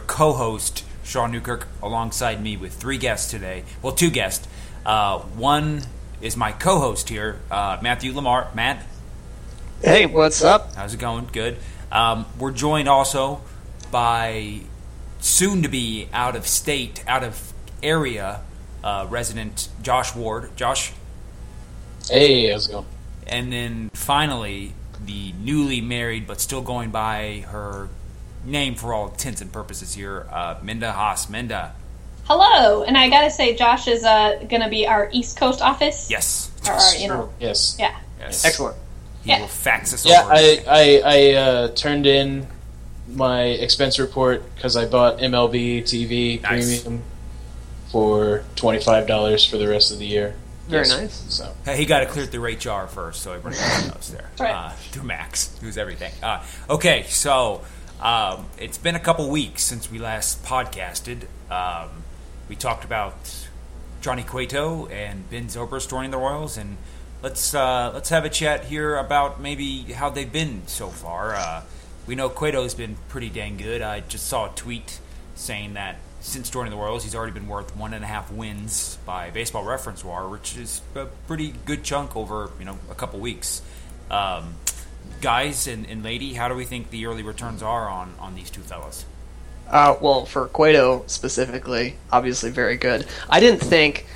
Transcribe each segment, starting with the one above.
Your co-host, Sean Newkirk, alongside me with three guests today. Well, two guests. Uh, one is my co-host here, uh, Matthew Lamar. Matt, Hey, what's up? how's it going? Good. Um, we're joined also by soon-to-be out of state, out of area uh, resident Josh Ward. Josh, Hey, how's it going? and then finally the newly married but still going by her name for all intents and purposes here, uh, Minda Haas. Minda, Hello, and I gotta say, Josh is uh, gonna be our East Coast office. yes, Or, our, you know, Yes. yeah. yes, Excellent. He Yeah. will fax us Yeah, over. I I, I uh, turned in my expense report because I bought MLB TV Nice. Premium for twenty five dollars for the rest of the year. Very Yes. nice. So Hey, he got to clear through HR first, so everybody knows there. right. Uh, through Max, who's everything. Uh, okay, so um, it's been a couple weeks since we last podcasted. Um, we talked about Johnny Cueto and Ben Zobrist joining the Royals, and let's uh, let's have a chat here about maybe how they've been so far. Uh, we know Cueto's been pretty dang good. I just saw a tweet saying that since joining the Royals, he's already been worth one and a half wins by Baseball Reference War, which is a pretty good chunk over you know a couple weeks. Um, guys and, and lady, how do we think the early returns are on on these two fellas? Uh, well, for Cueto specifically, obviously very good. I didn't think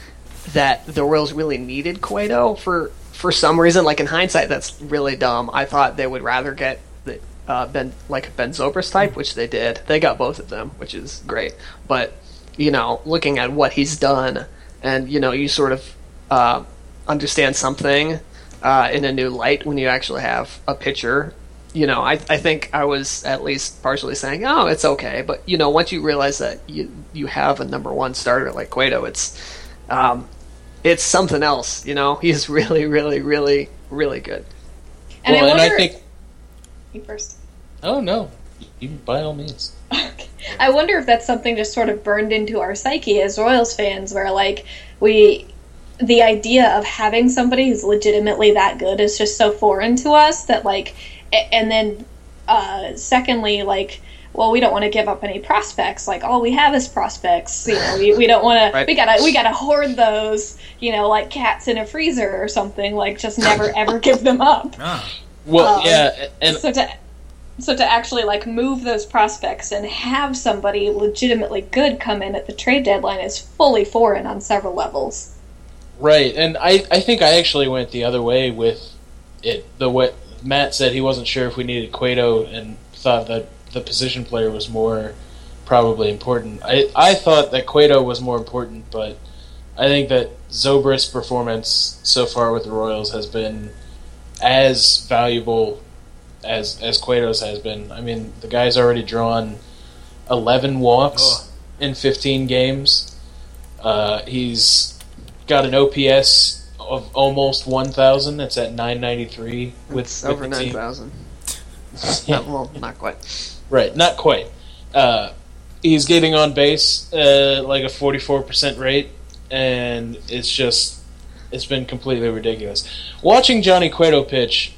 that the Royals really needed Cueto for for some reason. Like in hindsight, that's really dumb. I thought they would rather get the uh, Ben like Ben Zobrist type, which they did. They got both of them, which is great. But you know, looking at what he's done, and you know, you sort of uh, understand something uh, in a new light when you actually have a pitcher you know, I, I think I was at least partially saying, oh, it's okay. But, you know, once you realize that you, you have a number one starter like Cueto, it's, um, it's something else, you know? He's really, really, really, really good. And well, I and. I think You first. oh no, you by all means. I wonder if that's something just sort of burned into our psyche as Royals fans, where like we, the idea of having somebody who's legitimately that good is just so foreign to us that like, and then, uh, secondly, like. Well, we don't want to give up any prospects. Like all we have is prospects. You know, we, we don't want Right. to. We gotta we gotta hoard those. You know, like cats in a freezer or something. Like just never ever give them up. Ah, Well, Um, yeah, and so to so to actually like move those prospects and have somebody legitimately good come in at the trade deadline is fully foreign on several levels. Right, and I, I think I actually went the other way with it. The way Matt said he wasn't sure if we needed Cueto and thought that the position player was more probably important. I, I thought that Cueto was more important, but I think that Zobrist's performance so far with the Royals has been as valuable as as Cueto's has been. I mean, the guy's already drawn eleven walks Ugh. in fifteen games. Uh, he's got an OPS of almost one thousand. It's at nine ninety three with, It's with over 9,000. Yeah. Not- well, not quite. Right, not quite. Uh, he's getting on base uh, like a forty-four percent rate, and it's just it's been completely ridiculous. Watching Johnny Cueto pitch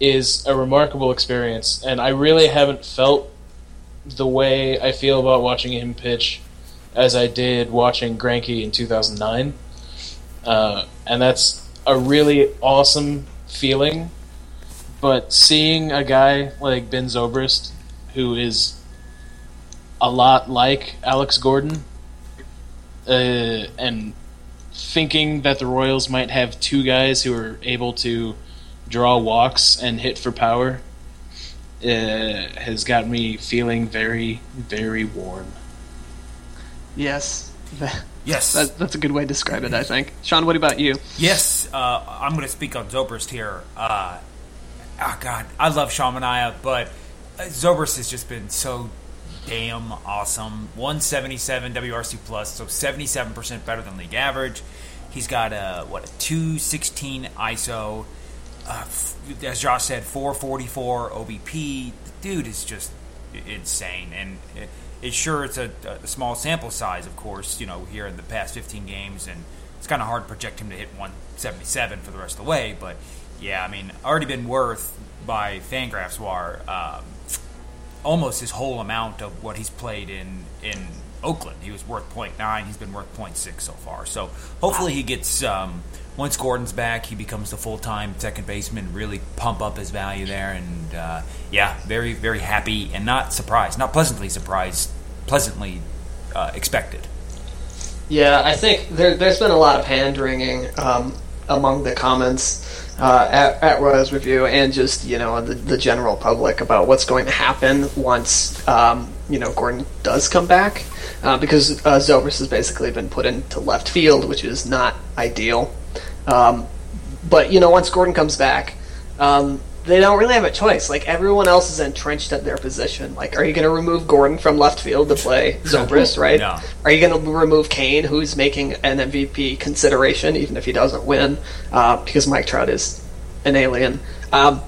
is a remarkable experience, and I really haven't felt the way I feel about watching him pitch as I did watching Greinke in two thousand nine, uh, and that's a really awesome feeling. But seeing a guy like Ben Zobrist, who is a lot like Alex Gordon, uh, and thinking that the Royals might have two guys who are able to draw walks and hit for power, uh, has got me feeling very, very warm. Yes. yes, That, that's a good way to describe it, I think. Sean, what about you? yes. Uh, I'm going to speak on Zobrist here. Uh, oh God, I love Shamanaya, but uh, Zobrist has just been so damn awesome. 177 WRC plus, so 77% better than league average. He's got a what a 216 ISO. Uh, f- as Josh said, 444 OBP. The dude is just insane, and it, it's sure it's a, a small sample size, of course. You know, here in the past 15 games, and it's kind of hard to project him to hit 177 for the rest of the way. But yeah, I mean, already been worth by Fangraphs War. Um, almost his whole amount of what he's played in in Oakland. He was worth 0.9. He's been worth 0.6 so far. So hopefully he gets. Um, once Gordon's back, he becomes the full time second baseman. Really pump up his value there, and uh, yeah, very very happy and not surprised, not pleasantly surprised, pleasantly uh, expected. Yeah, I think there, has been a lot of hand wringing um, among the comments uh, at, at Royals Review and just you know the, the general public about what's going to happen once um, you know Gordon does come back uh, because uh, Zobrist has basically been put into left field, which is not ideal. Um, but you know, once Gordon comes back, um, they don't really have a choice. Like everyone else is entrenched at their position. Like, are you going to remove Gordon from left field to play Zobrist? Right? No. Are you going to remove Cain, who's making an MVP consideration, even if he doesn't win, uh, because Mike Trout is an alien? Um,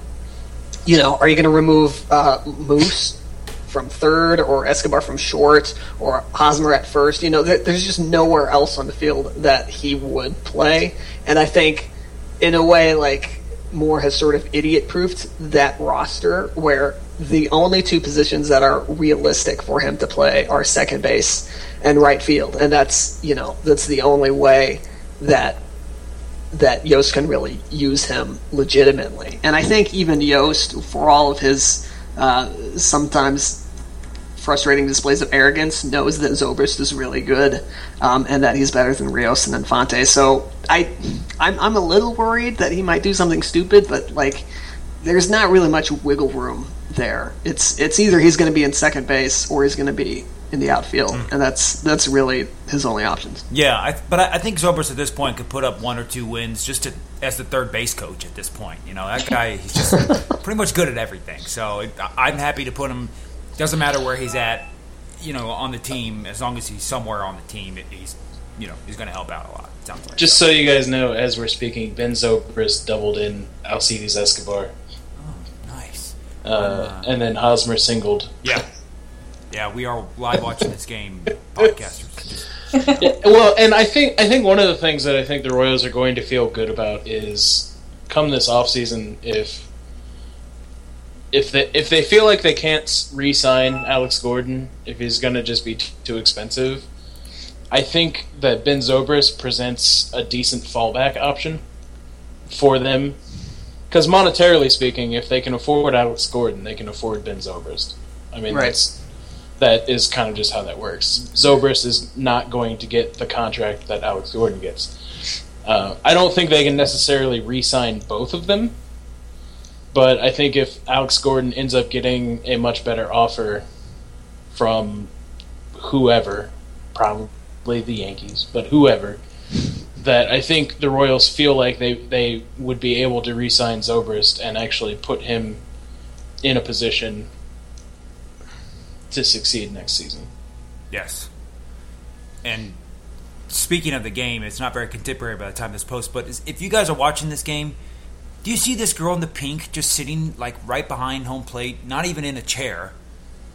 you know, are you going to remove uh, Moose from third, or Escobar from short, or Hosmer at first? You know, there's just nowhere else on the field that he would play, and I think, in a way, like Moore has sort of idiot proofed that roster where the only two positions that are realistic for him to play are second base and right field. And that's, you know, that's the only way that that Yost can really use him legitimately. And I think even Yost, for all of his uh, sometimes frustrating displays of arrogance, knows that Zobrist is really good um, and that he's better than Rios and Infante. So I, I'm, I'm a little worried that he might do something stupid, but like, there's not really much wiggle room there. It's it's either he's going to be in second base or he's going to be in the outfield, mm. and that's that's really his only options. Yeah, I, but I, I think Zobrist at this point could put up one or two wins just to, as the third base coach at this point. You know, that guy he's just pretty much good at everything. So it, I'm happy to put him doesn't matter where he's at, you know, on the team. As long as he's somewhere on the team, he's you know he's going to help out a lot. Sounds like just so. so you guys know, as we're speaking, Ben Zobrist doubled in Alcides Escobar. Oh, nice. Uh, uh, and then Hosmer singled. Yeah, yeah. We are live watching this game, podcasters. yeah, well, and I think I think one of the things that I think the Royals are going to feel good about is come this offseason if if they if they feel like they can't re-sign Alex Gordon if he's going to just be t- too expensive, I think that Ben Zobrist presents a decent fallback option for them. Because monetarily speaking, if they can afford Alex Gordon, they can afford Ben Zobrist. I mean, right. that's that is kind of just how that works. Zobrist is not going to get the contract that Alex Gordon gets. Uh, I don't think they can necessarily re-sign both of them but I think if Alex Gordon ends up getting a much better offer from whoever, probably the Yankees, but whoever, that I think the Royals feel like they, they would be able to re sign Zobrist and actually put him in a position to succeed next season. Yes. And speaking of the game, it's not very contemporary by the time this post, but if you guys are watching this game, do you see this girl in the pink just sitting like right behind home plate, not even in a chair?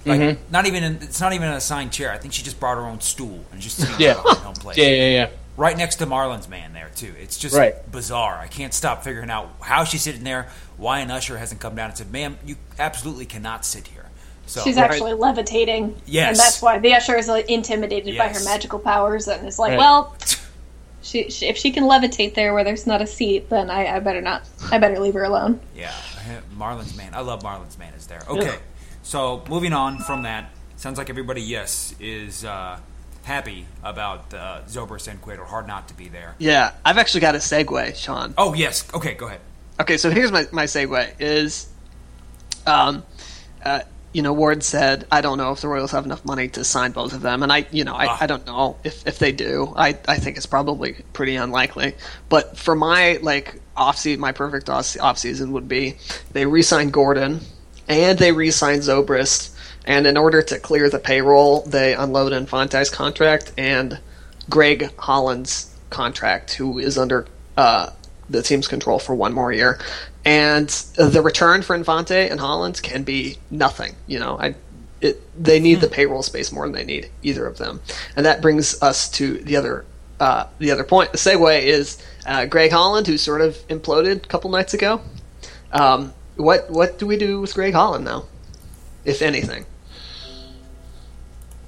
Like mm-hmm. not even in, it's not even an assigned chair. I think she just brought her own stool and just sitting yeah. behind home plate. Yeah, yeah, yeah. Right next to Marlins man there too. It's just right. bizarre. I can't stop figuring out how she's sitting there. Why an usher hasn't come down and said, "Ma'am, you absolutely cannot sit here." So, She's actually right. levitating. Yes, and that's why the usher is like, intimidated yes. by her magical powers and is like, right. "Well, She, she, if she can levitate there where there's not a seat, then I, I better not. I better leave her alone. Yeah, Marlins man. I love Marlins man is there. Okay, so moving on from that, sounds like everybody yes is uh, happy about uh, Zobrist and Cueto. Hard not to be there. Yeah, I've actually got a segue, Sean. Oh yes. Okay, go ahead. Okay, so here's my my segue is, um, uh, you know, Ward said, I don't know if the Royals have enough money to sign both of them. And I, you know, I, ah. I don't know if, if they do. I, I think it's probably pretty unlikely. But for my, like, off season, my perfect off season would be they re sign Gordon and they re sign Zobrist. And in order to clear the payroll, they unload Infante's contract and Greg Holland's contract, who is under uh, the team's control for one more year and the return for Infante and Holland can be nothing. You know, I it, they need the hmm. payroll space more than they need either of them, and that brings us to the other uh, the other point. The segue is uh, Greg Holland, who sort of imploded a couple nights ago. Um, what what do we do with Greg Holland now? if anything.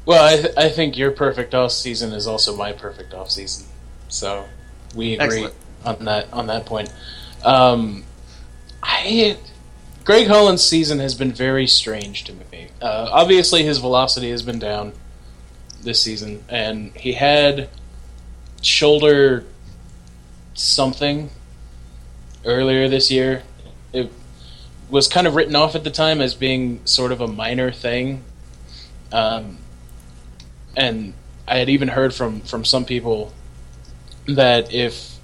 Well, I, th- I think your perfect off season is also my perfect off season, so we agree Excellent. on that on that point. Um, I Greg Holland's season has been very strange to me. Uh, obviously, his velocity has been down this season, and he had shoulder something earlier this year. It was kind of written off at the time as being sort of a minor thing. Um, and I had even heard from, from some people that if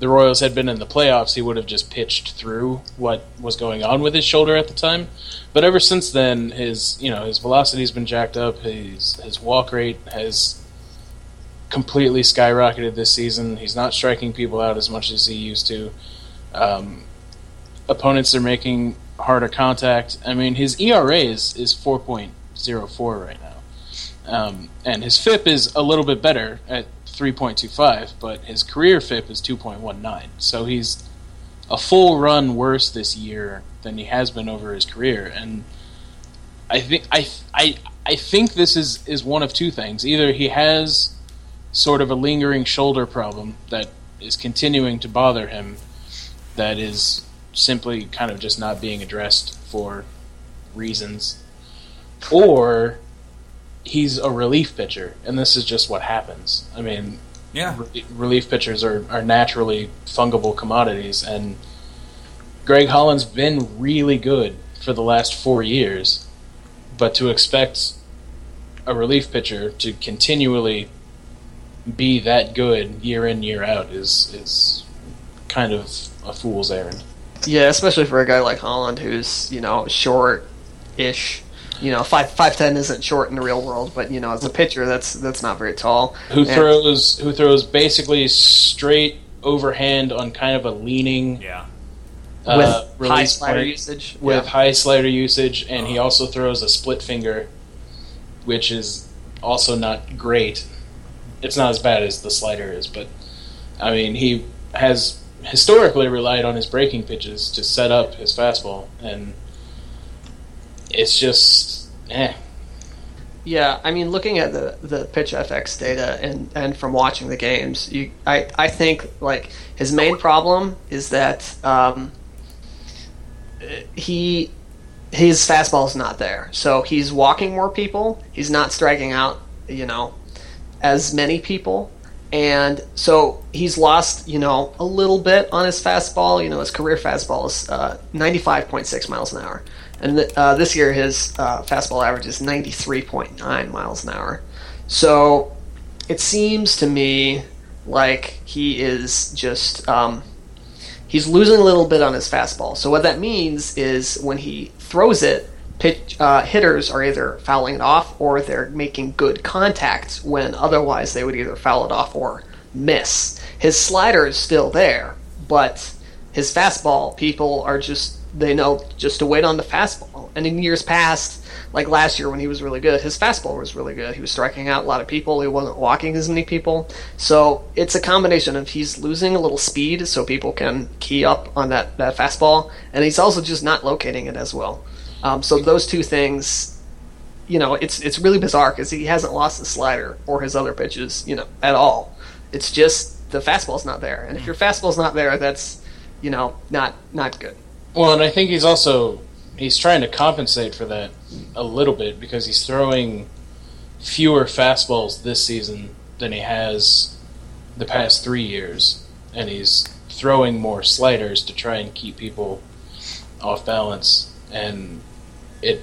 the Royals had been in the playoffs, he would have just pitched through what was going on with his shoulder at the time. But ever since then, his you know his velocity's been jacked up. His his walk rate has completely skyrocketed this season. He's not striking people out as much as he used to. Um, opponents are making harder contact. I mean, his ERA is is four point zero four right now. Um, and his FIP is a little bit better at 3.25, but his career FIP is 2.19. So he's a full run worse this year than he has been over his career. And I think I I I think this is is one of two things. Either he has sort of a lingering shoulder problem that is continuing to bother him, that is simply kind of just not being addressed for reasons, or he's a relief pitcher, and this is just what happens. I mean, Yeah. re- relief pitchers are, are naturally fungible commodities, and Greg Holland's been really good for the last four years, but to expect a relief pitcher to continually be that good year in year out is is kind of a fool's errand. Yeah, especially for a guy like Holland, who's you know short-ish. You know, five five ten isn't short in the real world, but you know, as a pitcher, that's that's not very tall. Who And- throws who throws basically straight overhand on kind of a leaning Yeah. uh, with high slider point usage. with yeah. high slider usage, and he Uh-huh. also throws a split finger, which is also not great. It's not as bad as the slider is, but I mean he has historically relied on his breaking pitches to set up his fastball, and it's just eh. Yeah, I mean, looking at the the pitch FX data and and from watching the games, you I I think like his main problem is that um, he his fastball is not there, so he's walking more people. He's not striking out, you know, as many people. And so he's lost, you know, a little bit on his fastball. You know, his career fastball is uh, 95.6 miles an hour. And th- uh, this year his uh, fastball average is 93.9 miles an hour. So it seems to me like he is just um, he's losing a little bit on his fastball. So what that means is when he throws it, pitch uh, hitters are either fouling it off or they're making good contact when otherwise they would either foul it off or miss. His slider is still there, but his fastball, people are just they know just to wait on the fastball. And in years past, like last year when he was really good, his fastball was really good. He was striking out a lot of people. He wasn't walking as many people. So it's a combination of he's losing a little speed so people can key up on that, that fastball, and he's also just not locating it as well. Um, so those two things, you know, it's it's really bizarre because he hasn't lost the slider or his other pitches, you know, at all. It's just the fastball's not there, and if your fastball's not there, that's you know not not good. Well, and I think he's also he's trying to compensate for that a little bit because he's throwing fewer fastballs this season than he has the past three years, and he's throwing more sliders to try and keep people off balance, and it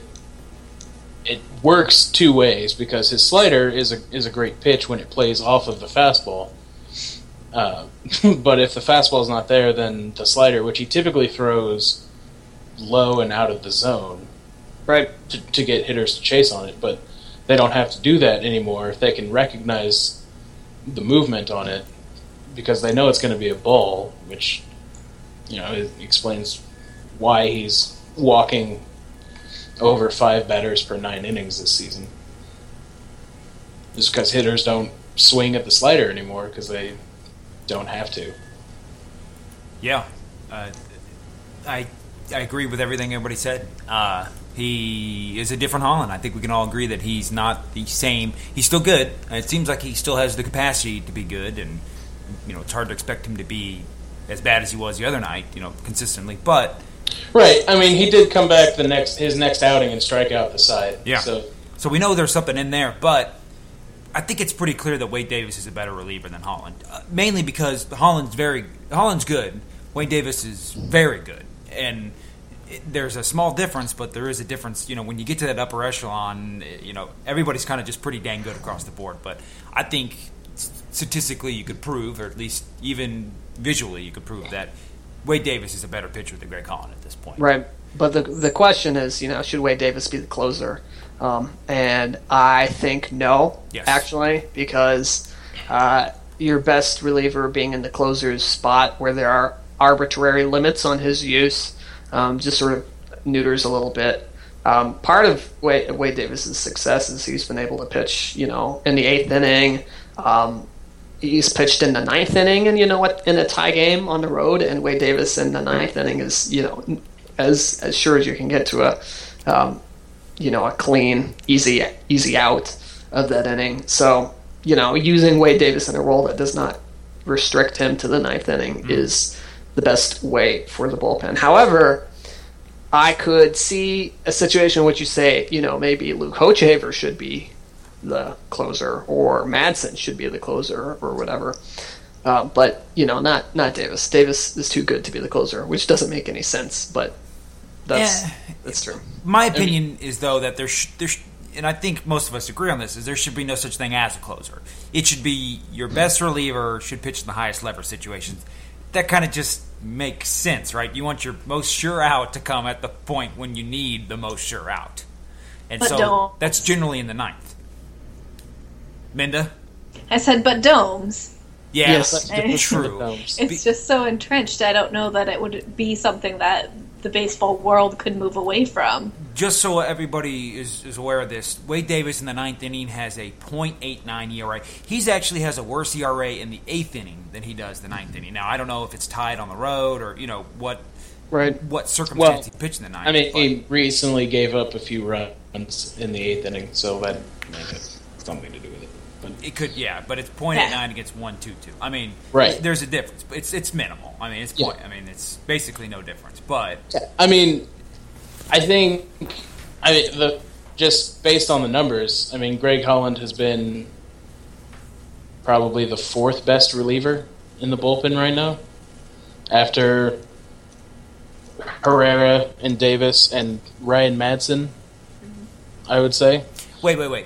it works two ways because his slider is a is a great pitch when it plays off of the fastball. Uh, but if the fastball's not there, then the slider, which he typically throws low and out of the zone Right. to, to get hitters to chase on it, but they don't have to do that anymore if they can recognize the movement on it because they know it's going to be a ball, which you know explains why he's walking over five batters per nine innings this season. Just because hitters don't swing at the slider anymore because they don't have to. Yeah, uh, I I agree with everything everybody said. Uh, he is a different Holland. I think we can all agree that he's not the same. He's still good. It seems like he still has the capacity to be good, and you know it's hard to expect him to be as bad as he was the other night. You know, consistently, but Right. I mean, he did come back the next his next outing and strike out the side. Yeah. So So we know there's something in there, but I think it's pretty clear that Wade Davis is a better reliever than Holland. Uh, mainly because Holland's very Holland's good. Wade Davis is very good, and it, there's a small difference, but there is a difference. You know, when you get to that upper echelon, eh, you know everybody's kind of just pretty dang good across the board. But I think statistically, you could prove, or at least even visually, you could prove that Wade Davis is a better pitcher than Greg Holland at this point. Right. But the the question is, you know, should Wade Davis be the closer? Um, and I think no, Yes. actually, because uh, your best reliever being in the closer's spot where there are arbitrary limits on his use um, just sort of neuters a little bit. Um, part of Wade, Wade Davis's success is he's been able to pitch, you know, in the eighth inning. Um, he's pitched in the ninth inning, and you know what, in a tie game on the road, and Wade Davis in the ninth inning is, you know, as as sure as you can get to a, um, you know, a clean, easy easy out of that inning. So you know, using Wade Davis in a role that does not restrict him to the ninth inning is the best way for the bullpen. However, I could see a situation in which you say, you know, maybe Luke Hochevar should be the closer, or Madson should be the closer, or whatever. Uh, but you know, not not Davis. Davis is too good to be the closer, which doesn't make any sense. But that's Yeah. that's true. My opinion is though that there, sh- there, sh- and I think most of us agree on this, is there should be no such thing as a closer. It should be your best reliever should pitch in the highest lever situations. That kind of just makes sense, right? You want your most sure out to come at the point when you need the most sure out, and But so don't. that's generally in the ninth. Minda, I said, but domes. yeah, Yes. true. Domes. It's just so entrenched. I don't know that it would be something that the baseball world could move away from. just so everybody is, is aware of this, Wade Davis in the ninth inning has a .89 ERA. He's actually has a worse ERA in the eighth inning than he does the ninth inning. Now I don't know if it's tied on the road or you know what Right. what circumstance Well, he pitched in the ninth. I mean, but- he recently gave up a few runs in the eighth inning, so that may have something to do with it. But it could yeah, but it's .89 against one two two. I mean, Right. There's a difference, but it's it's minimal. I mean, it's Yeah. point. I mean, it's basically no difference. But I mean, I think, I mean, the just based on the numbers, I mean, Greg Holland has been probably the fourth best reliever in the bullpen right now, after Herrera and Davis and Ryan Madson. Mm-hmm. I would say. wait, wait, wait.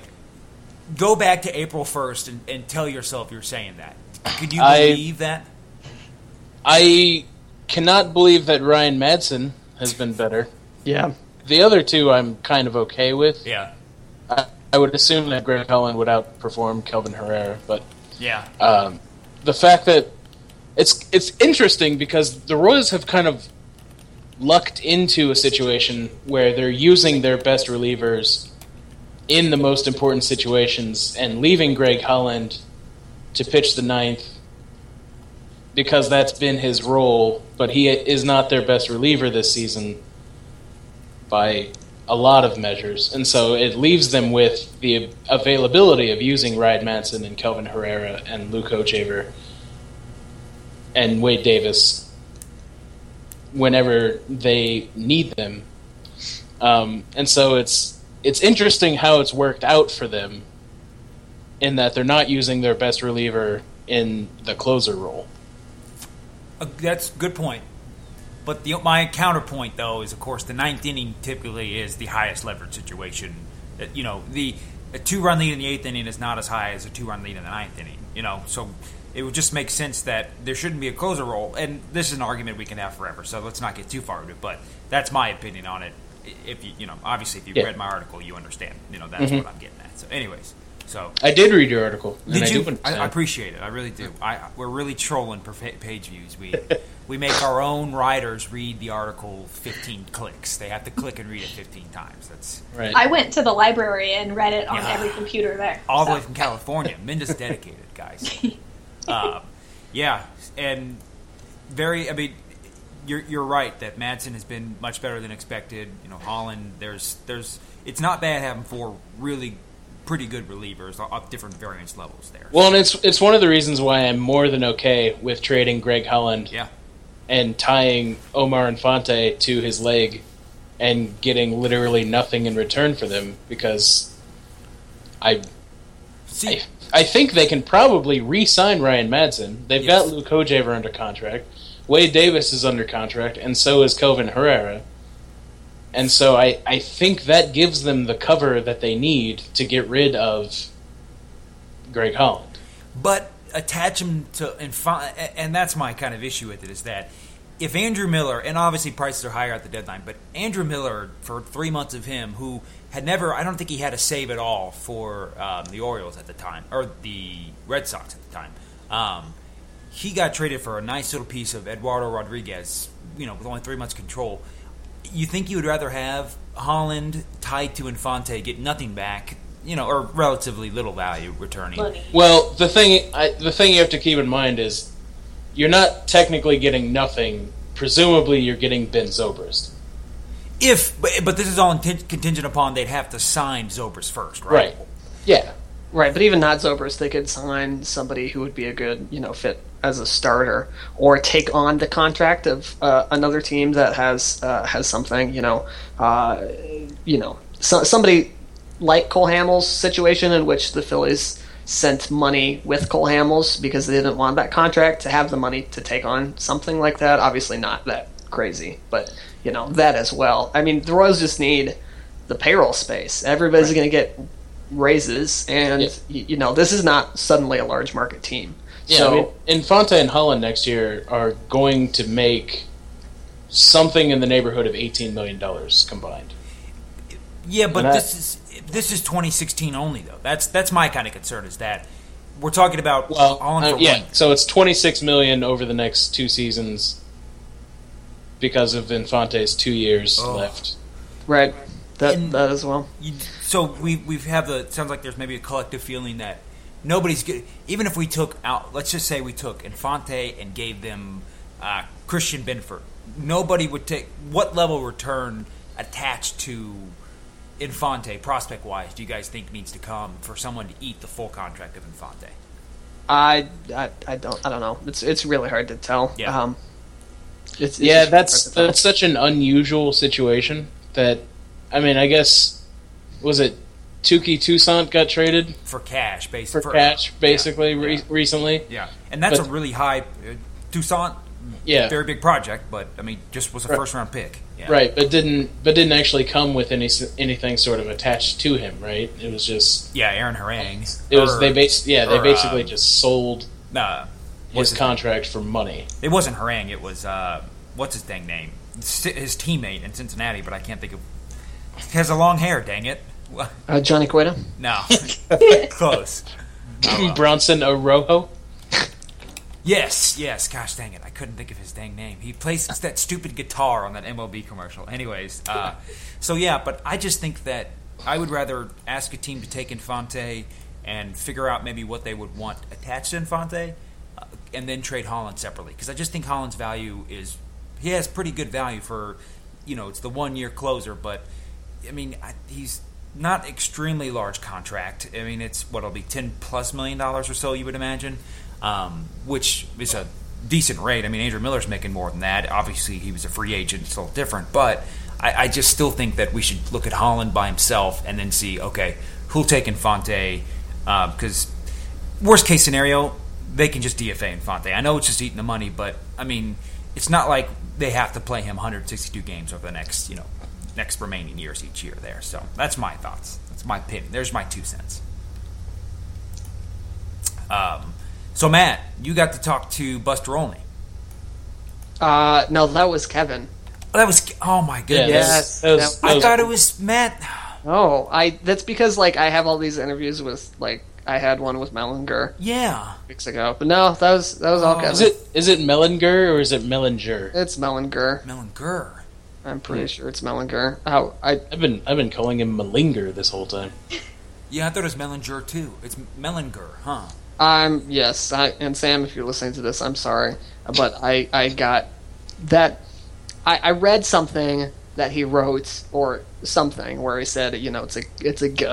Go back to April first and, and tell yourself you're saying that. Could you I- believe that? I cannot believe that Ryan Madson has been better. Yeah. The other two, I'm kind of okay with. Yeah, I, I would assume that Greg Holland would outperform Kelvin Herrera, but yeah. um, the fact that it's it's interesting because the Royals have kind of lucked into a situation where they're using their best relievers in the most important situations and leaving Greg Holland to pitch the ninth because that's been his role, but he is not their best reliever this season by a lot of measures, and so it leaves them with the availability of using Ryan Madson and Kelvin Herrera and Luke Hochevar and Wade Davis whenever they need them. Um, and so it's it's interesting how it's worked out for them in that they're not using their best reliever in the closer role. Uh, that's a good point. But the, my counterpoint, though, is of course the ninth inning typically is the highest leverage situation. Uh, You know, the a two-run lead in the eighth inning is not as high as a two-run lead in the ninth inning. You know, so it would just make sense that there shouldn't be a closer role. And this is an argument we can have forever. So let's not get too far into it. But that's my opinion on it. I- If you, you know, obviously, if you Yeah. read my article, you understand. You know, that's Mhm. what I'm getting at. So, anyways, so I did read your article. and did I you? do I. I appreciate it. I really do. I we're really trolling per fa- page views. We we make our own writers read the article 15 clicks. They have to click and read it 15 times. That's right. I went to the library and read it on Yeah. every computer there. all the way from California. Minda's dedicated, guys. uh, yeah, and very. I mean, you're you're right that Madson has been much better than expected. You know, Holland. There's there's it's not bad having four really pretty good relievers of different variance levels there. Well, and it's it's one of the reasons why I'm more than okay with trading Greg Holland yeah, and tying Omar Infante to his leg and getting literally nothing in return for them because I see, I, I think they can probably re-sign Ryan Madson. They've Yes. got Luke Hochevar under contract. Wade Davis is under contract, and so is Kelvin Herrera. And so I, I think that gives them the cover that they need to get rid of Greg Holland. but attach him to and fi- and that's my kind of issue with it is that if Andrew Miller and obviously prices are higher at the deadline, but Andrew Miller for three months of him who had never I don't think he had a save at all for um, the Orioles at the time or the Red Sox at the time. Um, he got traded for a nice little piece of Eduardo Rodriguez, you know, with only three months control. You think you would rather have Holland tied to Infante, get nothing back, you know, or relatively little value returning. Well, the thing I, the thing you have to keep in mind is you're not technically getting nothing. Presumably, you're getting Ben Zobrist. If, but, but this is all inten- contingent upon they'd have to sign Zobrist first, right? Right. Yeah. Right, but even not Zobrist, they could sign somebody who would be a good, you know, fit as a starter, or take on the contract of uh, another team that has uh, has something, you know, uh, you know, so, somebody like Cole Hamels' situation in which the Phillies sent money with Cole Hamels because they didn't want that contract to have the money to take on something like that. Obviously, not that crazy, but you know that as well. I mean, the Royals just need the payroll space. Everybody's Right. going to get raises, and Yeah. y you know this is not suddenly a large market team. Yeah, so I mean, Infante and Holland next year are going to make something in the neighborhood of eighteen million dollars combined. Yeah, but And I- this is this is 2016 only though. That's that's my kind of concern is that we're talking about Well, Holland uh, for yeah, length. so it's twenty six million over the next two seasons because of Infante's two years Oh. left. right, that And- that as well. You, so we we have the sounds like there's maybe a collective feeling that nobody's good. Even if we took out, let's just say we took Infante and gave them uh, Christian Binford, nobody would take what level return attached to Infante prospect wise. Do you guys think needs to come for someone to eat the full contract of Infante? I, I I don't I don't know. It's it's really hard to tell. Yeah. Um, it's, it's Yeah, that's hard to tell. that's such an unusual situation that I mean, I guess was it Touki Toussaint got traded For cash, basically. for cash basically yeah, re- yeah. recently. Yeah, and that's But- a really high uh, Toussaint. Yeah. very big project, but I mean, just was a Right. first round pick. Yeah. Right, but didn't but didn't actually come with any anything sort of attached to him, right? It was just Yeah, Aaron Harang. it was Or- they bas- yeah, they or, basically um, just sold Uh, his his contract for money. It wasn't Harang. It was uh, what's his dang name? His teammate in Cincinnati, but I can't think of. He has a long hair. Dang it! Uh, Johnny Cueto. No, close. Bronson Arroyo. Yes, yes. Gosh dang it! I couldn't think of his dang name. He plays that stupid guitar on that MLB commercial. Anyways, uh, so yeah, but I just think that I would rather ask a team to take Infante and figure out maybe what they would want attached to Infante, uh, and then trade Holland separately because I just think Holland's value is he has pretty good value for you know it's the one year closer, but I mean I, he's not extremely large contract. I mean it's what'll be ten plus million dollars or so you would imagine, um, which is a decent rate. I mean Andrew Miller's making more than that. Obviously he was a free agent, it's a little different, but I, I just still think that we should look at Holland by himself and then see okay who'll take Infante because worst case scenario, they can just DFA Infante. I know it's just eating the money, but I mean, it's not like they have to play him 162 games over the next, you know, next remaining years each year there. So that's my thoughts. That's my opinion. There's my two cents. Um, so Matt, you got to talk to Buster Olney. Uh, no, that was Kevin. Oh, that was oh my Yeah, goodness. Yes, that was- that- that I thought it was Matt. Oh, I that's because like I have all these interviews with like I had one with Mellinger Yeah. weeks ago, but no, that was that was all Oh. Kevin. Is it is it Mellinger or is it Mellinger? It's Mellinger. Melon Gurr. I'm pretty sure it's Mellinger. How I I've been I've been calling him Melinger this whole time. Yeah, I thought it was Mellinger too. It's Mellinger, huh? I'm yes, I, and Sam, if you're listening to this, I'm sorry, but I I got that I, I read something that he wrote or something where he said, you know, it's a it's a a g.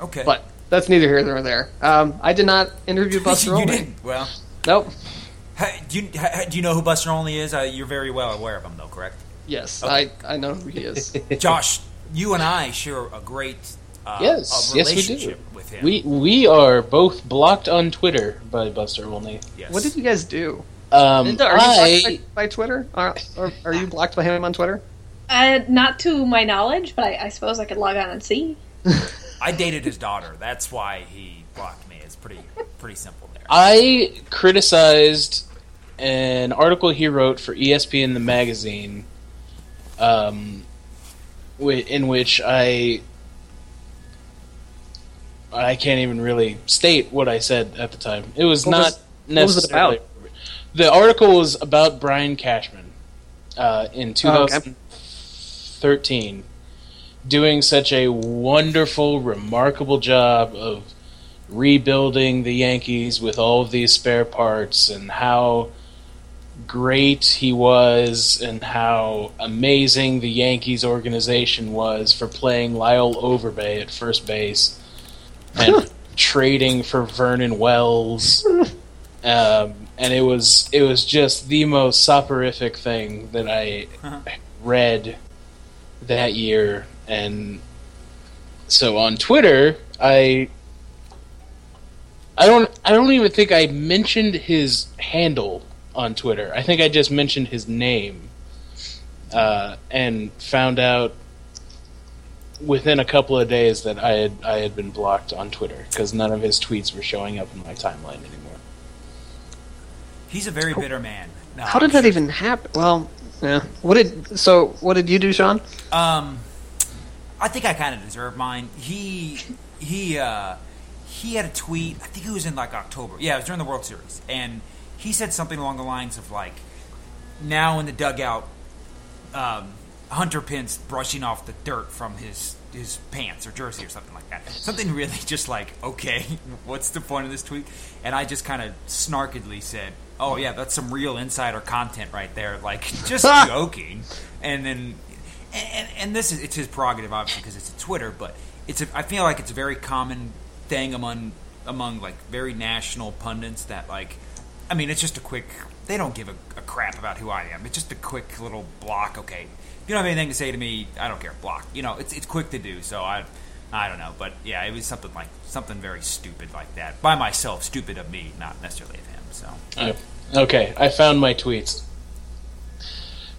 Okay. But that's neither here nor there. Um, I did not interview Buster you Olney. didn't. Well, Nope. Ha- do you, ha- do you know who Buster Olney is? Uh, you're very well aware of him, though, correct? Yes, Okay. I I know who he is. Josh, you and I share a great uh, Yes, a yes, we do. with him. We we are both blocked on Twitter by Buster Olney. yes. what did you guys do? Um, Linda, are you blocked by, by Twitter? Are, or are you blocked by him on Twitter? Uh, not to my knowledge, but I, I suppose I could log on and see. I dated his daughter. That's why he blocked me. It's pretty pretty simple there. I criticized an article he wrote for ESPN the magazine, um, in which I I can't even really state what I said at the time. It was What not was- was necessarily. about? The article was about Brian Cashman uh, in Oh, okay. 2013, doing such a wonderful, remarkable job of rebuilding the Yankees with all of these spare parts and how great he was and how amazing the Yankees organization was for playing Lyle Overbay at first base and trading for Vernon Wells. Um, and it was it was just the most soporific thing that I Uh-huh. read that year and so on Twitter I I don't I don't even think I mentioned his handle on Twitter. I think I just mentioned his name. Uh, and found out within a couple of days that I had I had been blocked on Twitter because none of his tweets were showing up in my timeline anymore. He's a very bitter man. No, How did that even happen? Well, yeah. What did so? What did you do, Sean? Um, I think I kind of deserve mine. He he uh, he had a tweet. I think it was in like October. Yeah, it was during the World Series, and he said something along the lines of like, "Now in the dugout, um, Hunter Pence brushing off the dirt from his his pants or jersey or something like that. Something really just like, okay, what's the point of this tweet? And I just kind of snarkedly said, "Oh yeah, that's some real insider content right there. Like just joking." And then, and, and this is it's his prerogative obviously because it's a Twitter, but it's a, I feel like it's a very common thing among among like very national pundits that like I mean, it's just a quick. They don't give a, a crap about who I am. It's just a quick little block. Okay, if you don't have anything to say to me, I don't care. Block. You know, it's it's quick to do. So I, I don't know. But yeah, it was something like something very stupid like that by myself. Stupid of me, not necessarily of him. So Oh, Okay, I found my tweets.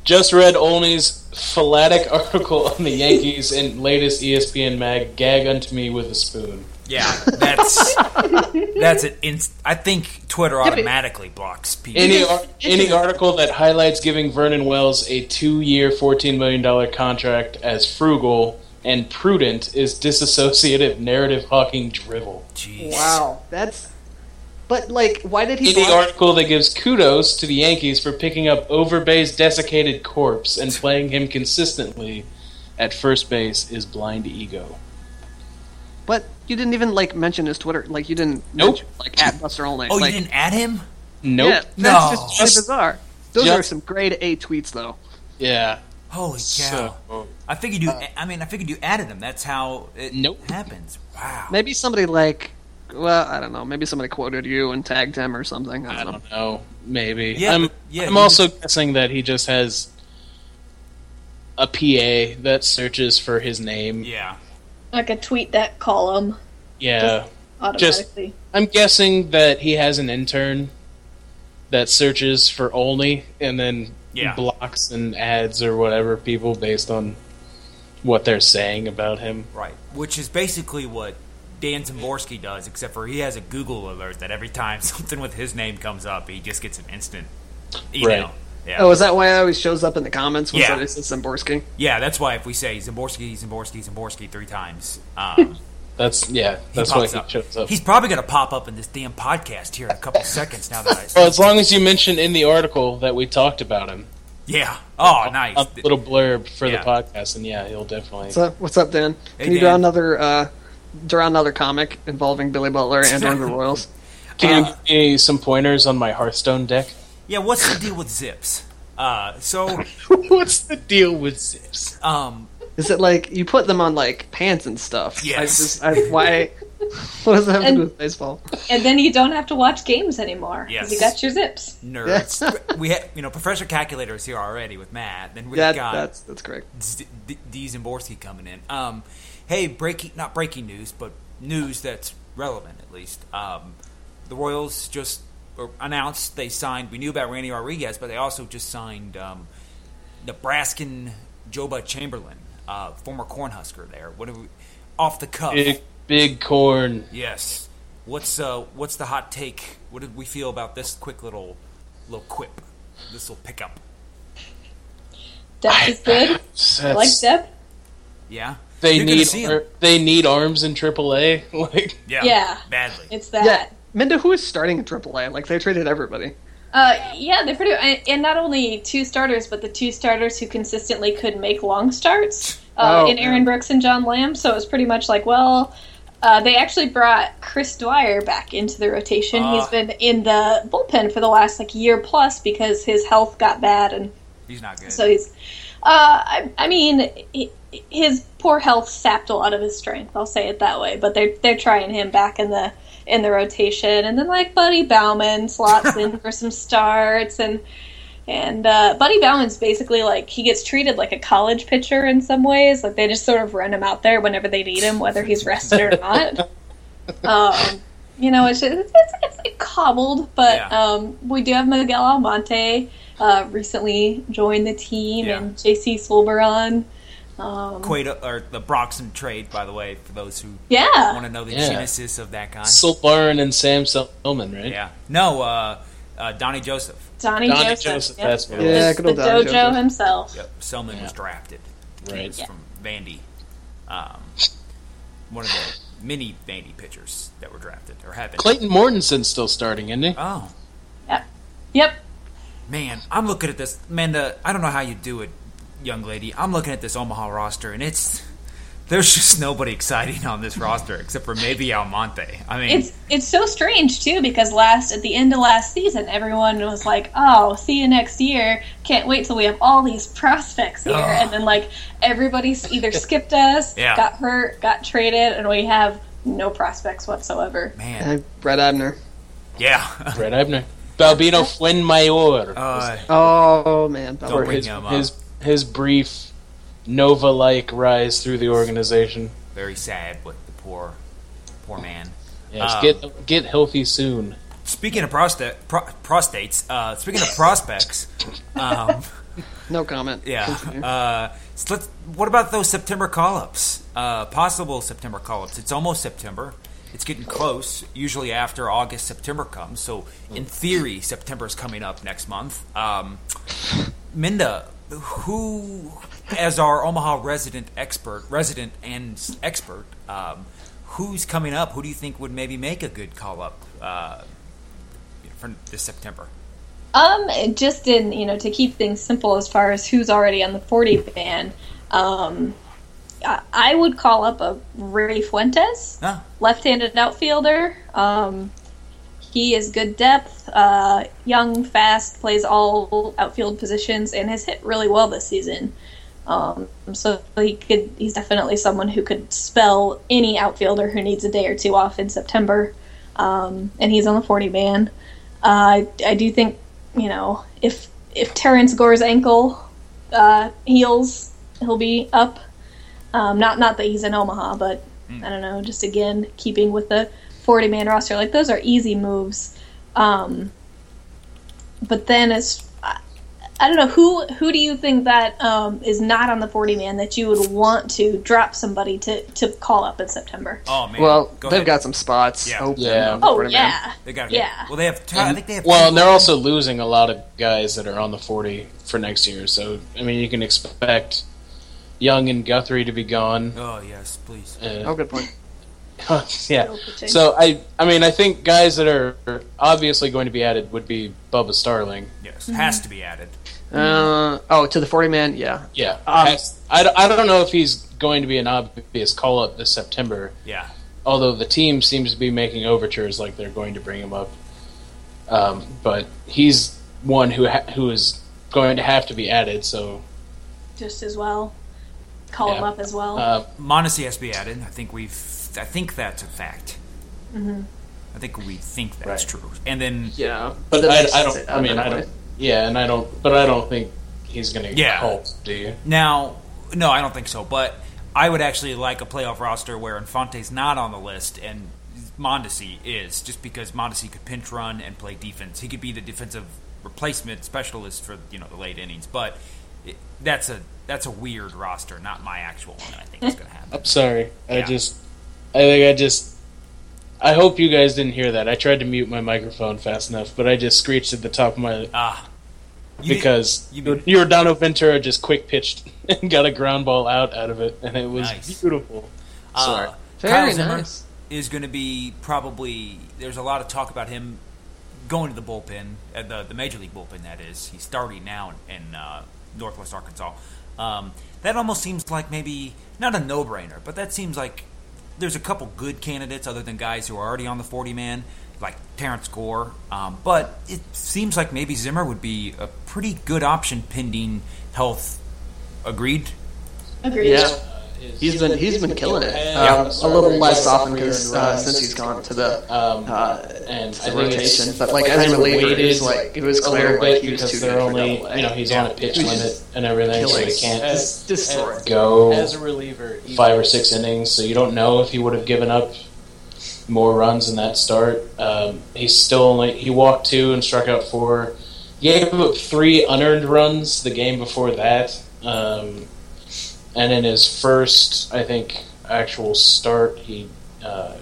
Just read Olney's phallatic article on the Yankees in latest ESPN mag. Gag unto me with a spoon. Yeah, that's that's an. Inst- I think Twitter but- automatically blocks people. Any ar- any article that highlights giving Vernon Wells a two-year, fourteen million dollar contract as frugal and prudent is disassociative narrative hawking drivel. Jeez. Wow, that's. But like, why did he? Any block- article that gives kudos to the Yankees for picking up Overbay's desiccated corpse and playing him consistently at first base is blind ego. But you didn't even like mention his Twitter. Like you didn't. Nope. mention, like at Buster Olney. Oh, like, you didn't add him? Nope. Yeah, that's No. just Just- bizarre. Those just- are some grade A tweets, though. Yeah. Holy cow! So, I figured you. I mean, I figured you added him. That's how it Nope. happens. Wow. Maybe somebody like, well, I don't know. Maybe somebody quoted you and tagged him or something. I I don't know. don't know. Maybe. Yeah, I'm, yeah, I'm you- also guessing that he just has a PA that searches for his name. Yeah. Like a tweet that column Yeah. automatically. I'm guessing that he has an intern that searches for Olney and then Yeah. blocks and ads or whatever people based on what they're saying about him. Right, which is basically what Dan Szymborski does, except for he has a Google alert that every time something with his name comes up, he just gets an instant email. Right. Yeah, Oh, is that why it always shows up in the comments when Yeah. somebody says Szymborski? yeah. That's why if we say Szymborski, Szymborski, Szymborski three times, um, That's yeah. he That's why he up. shows up. He's probably going to pop up in this damn podcast here in a couple seconds. Now that I, well, as long as you mention in the article that we talked about him, yeah. Oh, nice. a little blurb for Yeah. the podcast, and yeah, he'll definitely. What's up, what's up Dan? Hey, Can you draw Dan. another uh, draw another comic involving Billy Butler and or the Royals? Can Uh, you give me some pointers on my Hearthstone deck? Yeah, what's the deal with zips? Uh, so, What's the deal with zips? um, Is it like you put them on like pants and stuff? Yes. I just, I, why? What does that have to do with baseball? And then you don't have to watch games anymore Yes. because you got your zips. nerds. we had, you know, Professor Calculator is here already with Matt. Then we Yeah, got that's that's correct. D- D- D Szymborski coming in. Um, hey, breaking not breaking news, but news that's relevant at least. Um, the Royals just or announced they signed. We knew about Randy Rodriguez, but they also just signed um, Nebraskan Joba Chamberlain, uh, former Cornhusker. There, what do we off the cuff? Big, big corn. Yes. What's uh what's the hot take? What did we feel about this quick little little quip? This little pickup. Depth is good. That's, I like depth. Yeah. They You're need ar- they need arms in AAA. Like Yeah. Yeah. Badly. It's that. Yeah, Minda, who is starting in AAA? Like they traded everybody. Uh, yeah, they're pretty and- and not only two starters, but the two starters who consistently could make long starts uh, Oh, in Aaron yeah. Brooks and John Lamb. So it was pretty much like, well, uh, they actually brought Chris Dwyer back into the rotation. Ah. He's been in the bullpen for the last like year plus because his health got bad, and He's not good. so he's. Uh, I, I mean, he, his poor health sapped a lot of his strength. I'll say it that way. But they're they're trying him back in the in the rotation, and then like Buddy Baumann slots in for some starts, and and uh, Buddy Baumann's basically like he gets treated like a college pitcher in some ways. Like they just sort of run him out there whenever they need him, whether he's rested or not. um, you know, it's, it's, it's, it's like cobbled, but Yeah. um, we do have Miguel Almonte uh, recently joined the team, Yeah. and JC Sulbaran. Um, Cueto, or the Broxton trade, by the way, for those who yeah, want to know the Yeah. genesis of that guy. Sulbaran and Sam Selman, right? yeah. No, uh, uh, Donnie Joseph. Donnie, Donnie Joseph. Joseph, yep. that's what Yeah, was. good the old Donnie dojo Joseph. himself. Yep. Selman was Yeah. drafted. He Right. was from Vandy. Um, one of the many Vandy pitchers that were drafted or have been. Clayton Mortensen's still starting, isn't he? Oh, Yep. Yep. man. I'm looking at this. Amanda, I don't know how you do it, young lady. I'm looking at this Omaha roster, and it's. There's just nobody exciting on this roster except for maybe Almonte. I mean, It's it's so strange too because last at the end of last season everyone was like, "Oh, see you next year. Can't wait till we have all these prospects here." Ugh. And then like everybody's either skipped us, Yeah. got hurt, got traded, and we have no prospects whatsoever. man. And Brett Eibner. Yeah. Brett Eibner. Balbino Fuenmayor. Uh, Oh man, Don't for bring his, him up. his his brief Nova-like rise through the organization. very sad with the poor, poor man. Yes, Um, get get healthy soon. Speaking of prostate, pro, prostates, uh, speaking of prospects, um, no comment. yeah. Uh, so let's, what about those September call-ups? Uh, possible September call-ups. It's almost September. It's getting close. Usually after August, September comes. So in theory, September is coming up next month. Um, Minda, who, as our Omaha resident expert, resident and expert, um, who's coming up? Who do you think would maybe make a good call-up uh, for this September? Um, just in you know to keep things simple as far as who's already on the forty ban, um, I, I would call up a Ray Fuentes. Ah, left-handed outfielder. Um, he is good depth, uh, young, fast, plays all outfield positions, and has hit really well this season. Um, so he could, he's definitely someone who could spell any outfielder who needs a day or two off in September. Um, and he's on the 40 man. Uh, I, I do think, you know, if if Terrence Gore's ankle uh, heals, he'll be up. Um, not not that he's in Omaha, but I don't know. Just again, keeping with the forty man roster, like those are easy moves. Um, but then it's I, I don't know who who do you think that um, is not on the forty man that you would want to drop somebody to to call up in September? oh man. well, Go they've ahead. got some spots. Yeah. open Yeah. on the Oh 40 man. yeah, They got Yeah. Well, they have. I think they have. Well, two- and they're also losing a lot of guys that are on the 40 for next year. So, I mean, you can expect Young and Guthrie to be gone. Oh yes, please. Uh, Oh, good point. Yeah. Still. So I, I mean, I think guys that are obviously going to be added would be Bubba Starling. Yes, has to be added. Uh, oh, to the 40 man, yeah. Yeah. Um, Has- I, don't- I don't know if he's going to be an obvious call up this September. Yeah. Although the team seems to be making overtures like they're going to bring him up. Um, but he's one who ha- who is going to have to be added. So just as well. Call him up as well. uh, Mondesi has to be added. I think we've. I think that's a fact. Mm-hmm. I think we think that's Right. true. And then Yeah, but That I, I don't. I mean, I don't. Yeah, and I don't. But I don't think he's going to Yeah. help. Do you? now, no, I don't think so. But I would actually like a playoff roster where Infante's not on the list and Mondesi is, just because Mondesi could pinch run and play defense. He could be the defensive replacement specialist for you know the late innings. But it, that's a that's a weird roster, not my actual one. I think is going to happen. I'm sorry. I just. I think I just. I hope you guys didn't hear that. I tried to mute my microphone fast enough, but I just screeched at the top of my Ah, You because you you mean- Yordano Ventura just quick pitched and got a ground ball out out of it, and it was Nice. beautiful. Sorry. Uh, Very Kyle Zimmer nice. is going to be probably. There's a lot of talk about him going to the bullpen, uh, the the major league bullpen. That is, he's starting now in, in uh, Northwest Arkansas. Um, that almost seems like maybe not a no brainer, but that seems like there's a couple good candidates other than guys who are already on the 40 man, like Terrence Gore. Um, but it seems like maybe Zimmer would be a pretty good option pending health. Agreed. Agreed. Yeah. He's been he's been killing it. Um, a little less often because uh, since he's gone to the Um, uh, and to the rotation, it's but like as a reliever, it was like it was a clear little like bit he was because too they're good for only double you know he's Yeah. on a pitch He limit and everything, so he can't As- destroyed. go as a reliever. he five or six innings. So you don't know if he would have given up more runs in that start. Um, he's still only he walked two and struck out four. He gave up three unearned runs the game before that, um, and in his first, I think, actual start, he uh,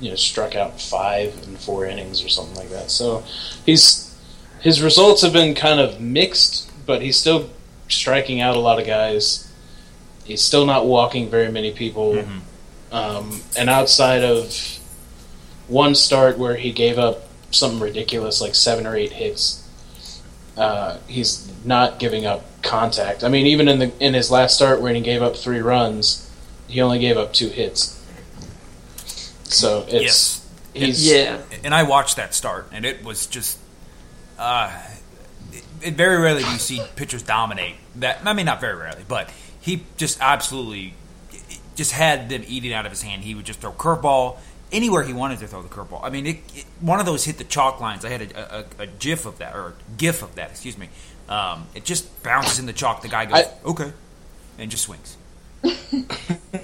you know struck out five in four innings or something like that. So he's his results have been kind of mixed, but he's still striking out a lot of guys. He's still not walking very many people. Mhm. Um, and outside of one start where he gave up something ridiculous like seven or eight hits, uh, he's not giving up contact. I mean, even in the in his last start when he gave up three runs, he only gave up two hits. So it's Yes. he's Yeah, and I watched that start, and it was just. Uh, it, it very rarely do you see pitchers dominate. That I mean, not very rarely, but he just absolutely just had them eating out of his hand. He would just throw curveball anywhere he wanted to throw the curveball. I mean, it, it, one of those hit the chalk lines. I had a, a, a gif of that or a gif of that. Excuse me. Um, it just bounces in the chalk. The guy goes I- okay, and just swings.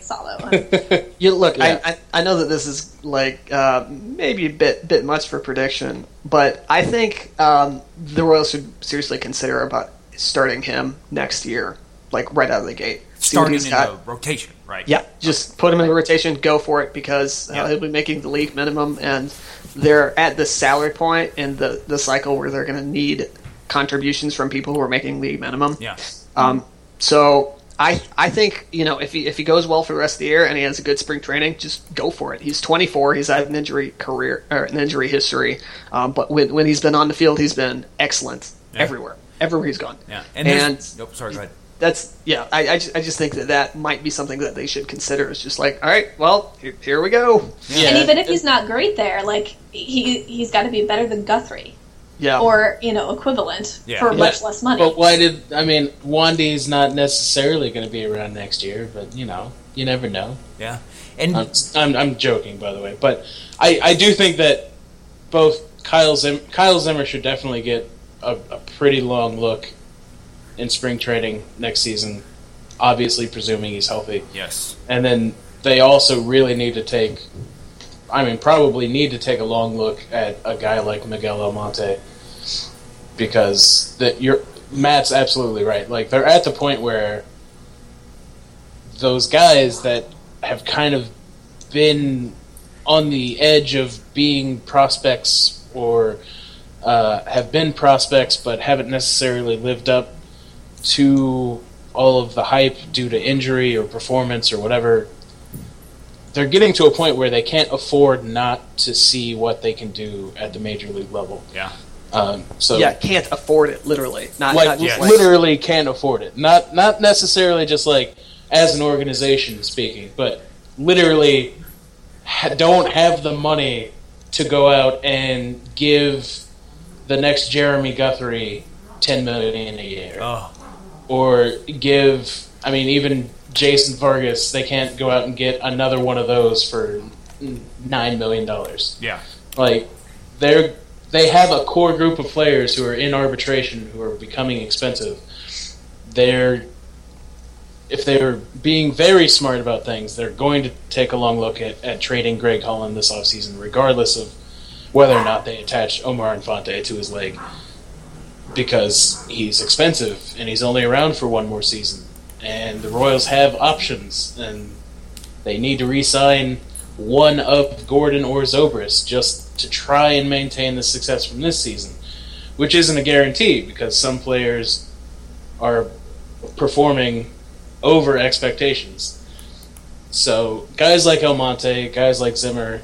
Saw that one. You look, Yeah. I, I I know that this is like uh, maybe a bit bit much for prediction, but I think um, the Royals should seriously consider about starting him next year, like right out of the gate. See Starting he's in got. the rotation, right? Yeah, just put him in the rotation, go for it because uh, Yeah. he'll be making the league minimum, and they're at the salary point in the the cycle where they're going to need contributions from people who are making league minimum. Yeah. Um, so I I think you know if he if he goes well for the rest of the year and he has a good spring training, just go for it. He's 24. He's had an injury career or an injury history, um, but when when he's been on the field, he's been excellent Yeah. everywhere. Everywhere he's gone. Yeah. And, And- sorry, go ahead. That's yeah. I, I, just, I just think that that might be something that they should consider. It's just like, all right, well, here, here we go. yeah, and even if he's not great there, like he he's got to be better than Guthrie Yeah. or you know equivalent Yeah. for Yeah. much less money. But why did I mean Wandy's not necessarily going to be around next year, but you know you never know. Yeah. And I'm, I'm, I'm joking, by the way, but I, I do think that both Kyle Zim, Kyle Zimmer should definitely get a, a pretty long look in spring training next season. Obviously, presuming he's healthy, yes. and then they also really need to take. I mean, probably need to take a long look at a guy like Miguel Almonte because that you're Matt's absolutely right. Like they're at the point where those guys that have kind of been on the edge of being prospects or uh, have been prospects but haven't necessarily lived up to all of the hype due to injury or performance or whatever. They're getting to a point where they can't afford not to see what they can do at the major league level. Yeah. Um, so yeah, can't afford it literally. Not, like not yes. literally can't afford it. Not not necessarily just like as an organization speaking, but literally ha- don't have the money to go out and give the next Jeremy Guthrie ten million a year, Oh, or give. I mean, even Jason Vargas, they can't go out and get another one of those for nine million dollars. yeah. Like they're they have a core group of players who are in arbitration who are becoming expensive. They're if they're being very smart about things, they're going to take a long look at, at trading Greg Holland this offseason, regardless of whether or not they attach Omar Infante to his leg. Because he's expensive and he's only around for one more season. And the Royals have options and they need to re sign one of Gordon or Zobrist just to try and maintain the success from this season, which isn't a guarantee because some players are performing over expectations. So guys like Almonte, guys like Zimmer,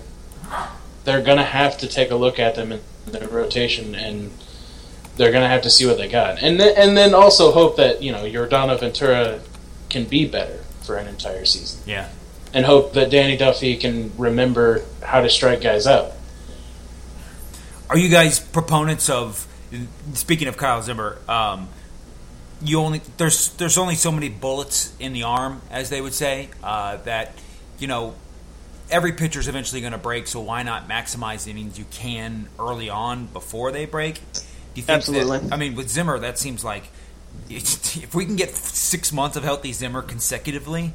they're gonna have to take a look at them in their rotation and they're gonna have to see what they got, and then, and then also hope that you know Yordano Ventura can be better for an entire season Yeah. and hope that Danny Duffy can remember how to strike guys out. Are you guys proponents of? Speaking of Kyle Zimmer, um, you only there's there's only so many bullets in the arm, as they would say. Uh, that you know every pitcher's eventually going to break, so why not maximize the innings you can early on before they break? You think Absolutely. That, I mean, with Zimmer, that seems like if we can get six months of healthy Zimmer consecutively,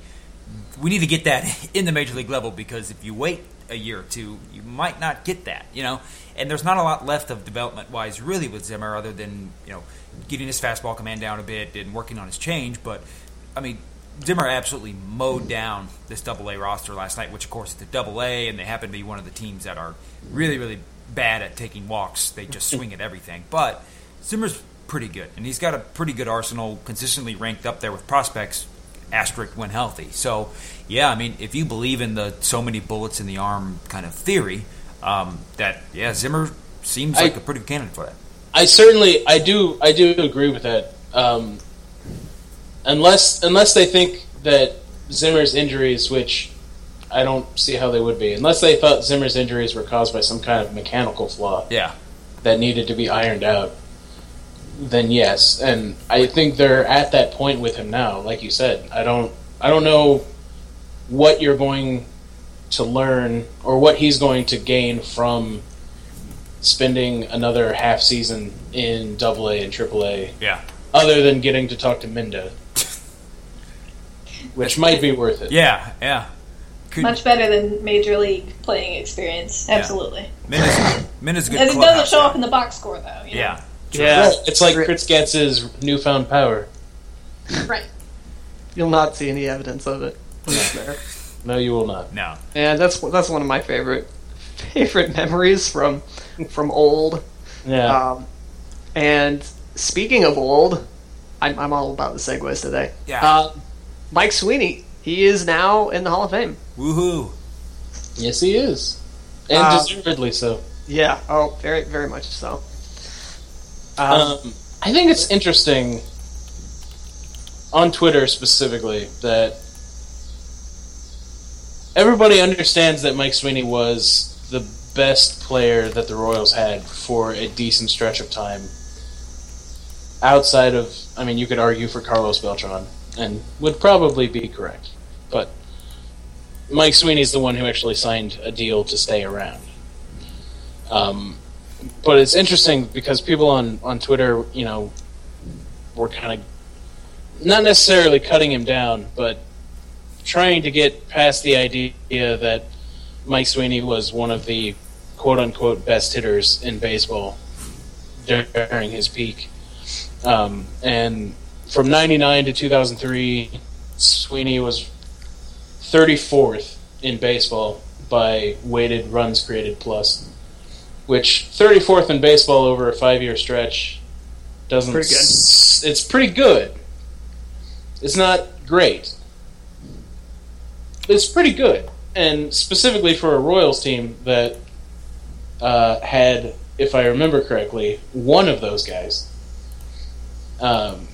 we need to get that in the major league level because if you wait a year or two, you might not get that, you know. And there's not a lot left of development wise, really, with Zimmer, other than you know getting his fastball command down a bit and working on his change. But I mean, Zimmer absolutely mowed down this Double A roster last night, which of course is the Double A, and they happen to be one of the teams that are really, really bad at taking walks. They just swing at everything. But Zimmer's pretty good, and he's got a pretty good arsenal, consistently ranked up there with prospects asterisk when healthy. So, yeah, I mean, if you believe in the so many bullets in the arm kind of theory, um, that yeah, Zimmer seems I- like a pretty good candidate for that. I certainly, I do, I do agree with that. Um, unless, unless they think that Zimmer's injuries, which I don't see how they would be, unless they thought Zimmer's injuries were caused by some kind of mechanical flaw Yeah, that needed to be ironed out, then yes. And I think they're at that point with him now. Like you said, I don't, I don't know what you're going to learn or what he's going to gain from spending another half season in Double A and Triple A, yeah, other than getting to talk to Minda, which might be worth it. yeah, yeah. Could, Much better than major league playing experience. Absolutely. Minna's, Minna's a good. As it doesn't show guy. up in the box score, though. you know? Yeah, Yeah, It's like Chris Getz's newfound power. Right. you'll not see any evidence of it. there. No, you will not. no, And that's that's one of my favorite favorite memories from from old. Yeah. Um, and speaking of old, I'm, I'm all about the segues today. Yeah. Uh, Mike Sweeney, he is now in the Hall of Fame. woohoo! yes, he is. And Uh, deservedly so. Yeah. Oh, very very much so. Um, Um, I think it's interesting on Twitter specifically that everybody understands that Mike Sweeney was the best player that the Royals had for a decent stretch of time. Outside of, I mean, you could argue for Carlos Beltran, and would probably be correct. But Mike Sweeney's the one who actually signed a deal to stay around. Um, but it's interesting because people on, on Twitter, you know, were kind of not necessarily cutting him down, but trying to get past the idea that Mike Sweeney was one of the quote unquote best hitters in baseball during his peak. Um, and from 99 to 2003, Sweeney was 34th in baseball by weighted runs created plus, which 34th in baseball over a five year stretch doesn't. Pretty good. s- It's pretty good. It's not great. It's pretty good, and specifically for a Royals team that uh, had, if I remember correctly, one of those guys. Um,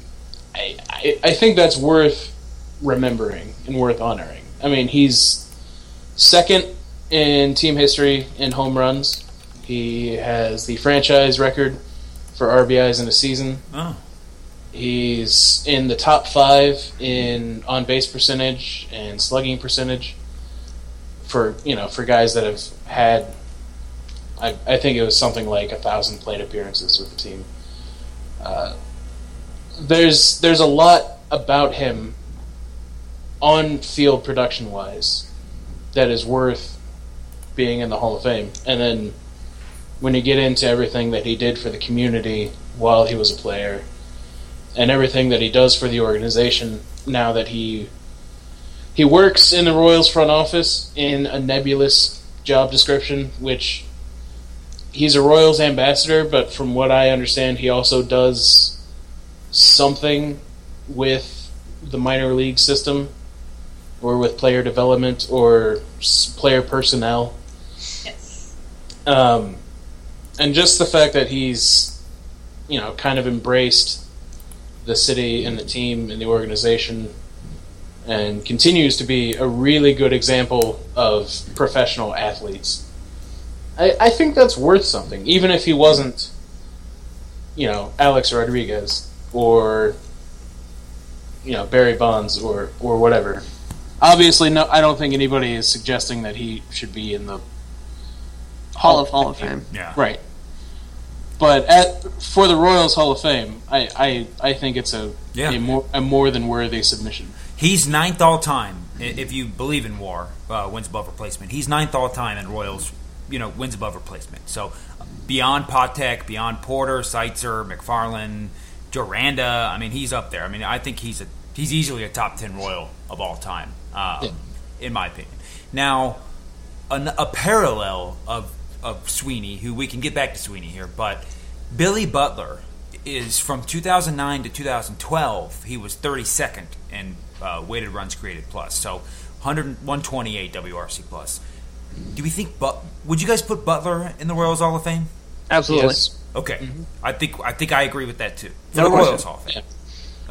I, I, I think that's worth remembering and worth honoring. I mean, he's second in team history in home runs. He has the franchise record for RBIs in a season. Oh, He's in the top five in on base percentage and slugging percentage for you know for guys that have had. I, I think it was something like a thousand plate appearances with the team. Uh, there's there's a lot about him on field production wise that is worth being in the Hall of Fame, and then when you get into everything that he did for the community while he was a player and everything that he does for the organization now that he he works in the Royals front office in a nebulous job description which he's a Royals ambassador but from what I understand he also does something with the minor league system or with player development or player personnel. Yes. um, and just the fact that he's you know kind of embraced the city and the team and the organization and continues to be a really good example of professional athletes. I, I think that's worth something even if he wasn't you know alex rodriguez or you know barry bonds or or whatever obviously no i don't think anybody is suggesting that he should be in the Hall of Hall of Fame. yeah. Right. But at for the Royals Hall of Fame, I, I, I think it's a Yeah. a, more, a more than worthy submission. He's ninth all time if you believe in WAR uh, wins above replacement. He's ninth all time in Royals, you know, wins above replacement. So beyond Patek, beyond Porter, Seitzer, McFarland, Duranda. I mean, he's up there. I mean, I think he's a he's easily a top ten Royal of all time, um, Yeah. in my opinion. Now, an, a parallel of of Sweeney, who we can get back to Sweeney here, but Billy Butler is from 2009 to 2012. He was 32nd in uh, weighted runs created plus, so 100, 128 WRC plus. Do we think? But would you guys put Butler in the Royals Hall of Fame? Absolutely. Yes. Okay, I think I think I agree with that too. For No the question. Royals Hall of Fame. Okay.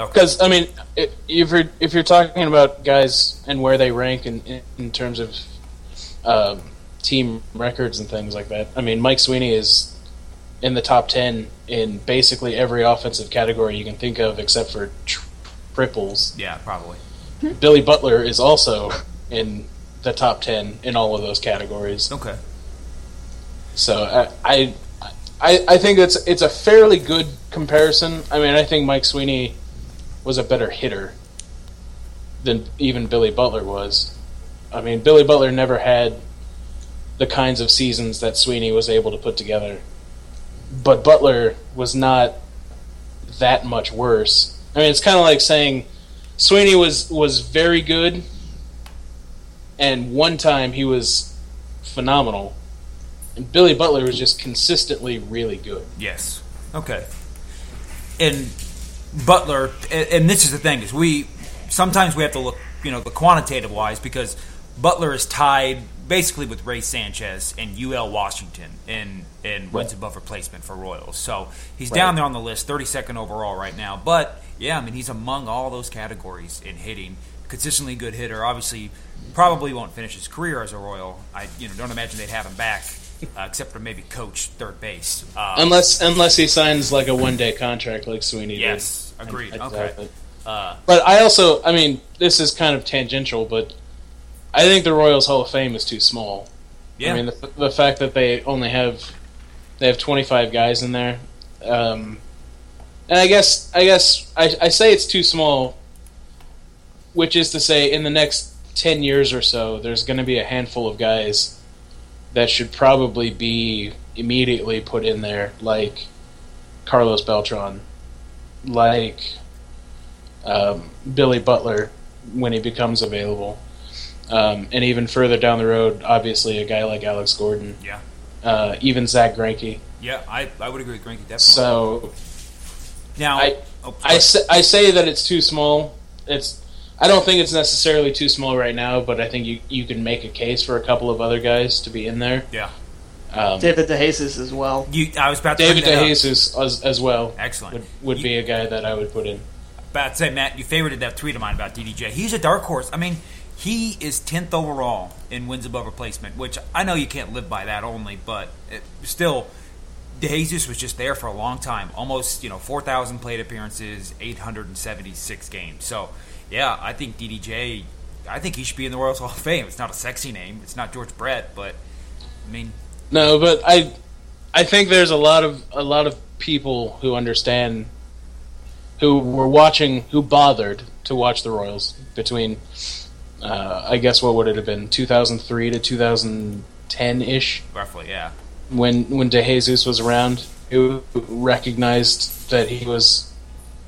Because I mean, if you're if you're talking about guys and where they rank in in, in terms of um, team records and things like that, I mean, Mike Sweeney is in the top ten in basically every offensive category you can think of, except for tr- triples. Yeah, probably. Billy Butler is also in the top ten in all of those categories. Okay. So I, I, I, I think it's it's a fairly good comparison. I mean, I think Mike Sweeney was a better hitter than even Billy Butler was. I mean, Billy Butler never had the kinds of seasons that Sweeney was able to put together, but Butler was not that much worse. I mean, it's kind of like saying Sweeney was was very good, and one time he was phenomenal. And Billy Butler was just consistently really good. Yes. Okay. And Butler, and, and this is the thing is we sometimes we have to look, you know, the quantitative wise because Butler is tied basically with Rey Sanchez and UL Washington in in wins above replacement for Royals. So he's down there on the list, 32nd overall right now. But yeah, I mean he's among all those categories in hitting. Consistently good hitter. Obviously, probably won't finish his career as a Royal. I you know don't imagine they'd have him back, uh, except for maybe coach third base. Uh, Unless unless he signs like a one day contract like Sweeney Yes, did. agreed. I- I Okay. Uh, But I also, I mean, this is kind of tangential, but I think the Royals Hall of Fame is too small. yeah, I mean, the, the fact that they only have they have 25 guys in there, um, and I guess I guess I, I say it's too small, which is to say, in the next 10 years or so, there's going to be a handful of guys that should probably be immediately put in there, like Carlos Beltran, like um, Billy Butler when he becomes available. Um, and even further down the road, obviously, a guy like Alex Gordon, yeah, uh, even Zack Greinke. yeah. I, I would agree with Greinke definitely. So now, I- oh, I say, I say that it's too small. It's I don't think it's necessarily too small right now, but I think you you can make a case for a couple of other guys to be in there. yeah. Um, David DeJesus as well. You, I was about to David bring that up. DeJesus as, as well Excellent. would, would be a guy that I would put in. About to say, Matt, you favorited that tweet of mine about DDJ. He's a dark horse. I mean, he is tenth overall in wins above replacement, which I know you can't live by that only, but it, still, DeJesus was just there for a long time, almost you know four thousand plate appearances, eight hundred and seventy six games. So yeah, I think DDJ. I think he should be in the Royals Hall of Fame. It's not a sexy name. It's not George Brett, but I mean, No, but I I think there's a lot of a lot of people who understand who were watching who bothered to watch the Royals between uh, I guess what would it have been 2003 to 2010 ish roughly, yeah, when when DeJesus was around who recognized that he was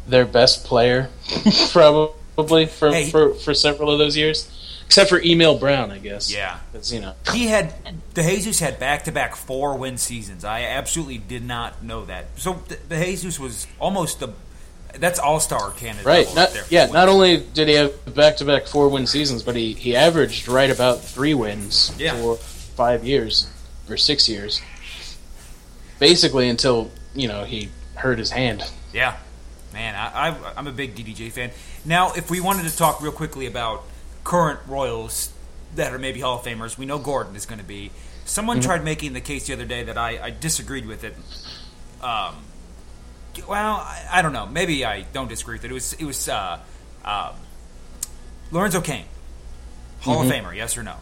their best player probably for, Hey. for for several of those years except for Emil Brown I guess yeah. 'Cause, you know He had DeJesus had back to back four win seasons. I absolutely did not know that. So the DeJesus was almost the that's all star candidate. Right. Not, there. yeah. Not only did he have back-to-back four-win seasons, but he, he averaged right about three wins Yeah. for five years or six years, basically until you know he hurt his hand. Yeah, man, I, I, I'm a big DDJ fan. Now, if we wanted to talk real quickly about current Royals that are maybe Hall of Famers, we know Gordon is going to be. Someone tried making the case the other day that I, I disagreed with it. Um, well, I, I don't know. Maybe I don't disagree with it. It was it was uh, um, Lorenzo Cain, Hall of Famer, yes or no?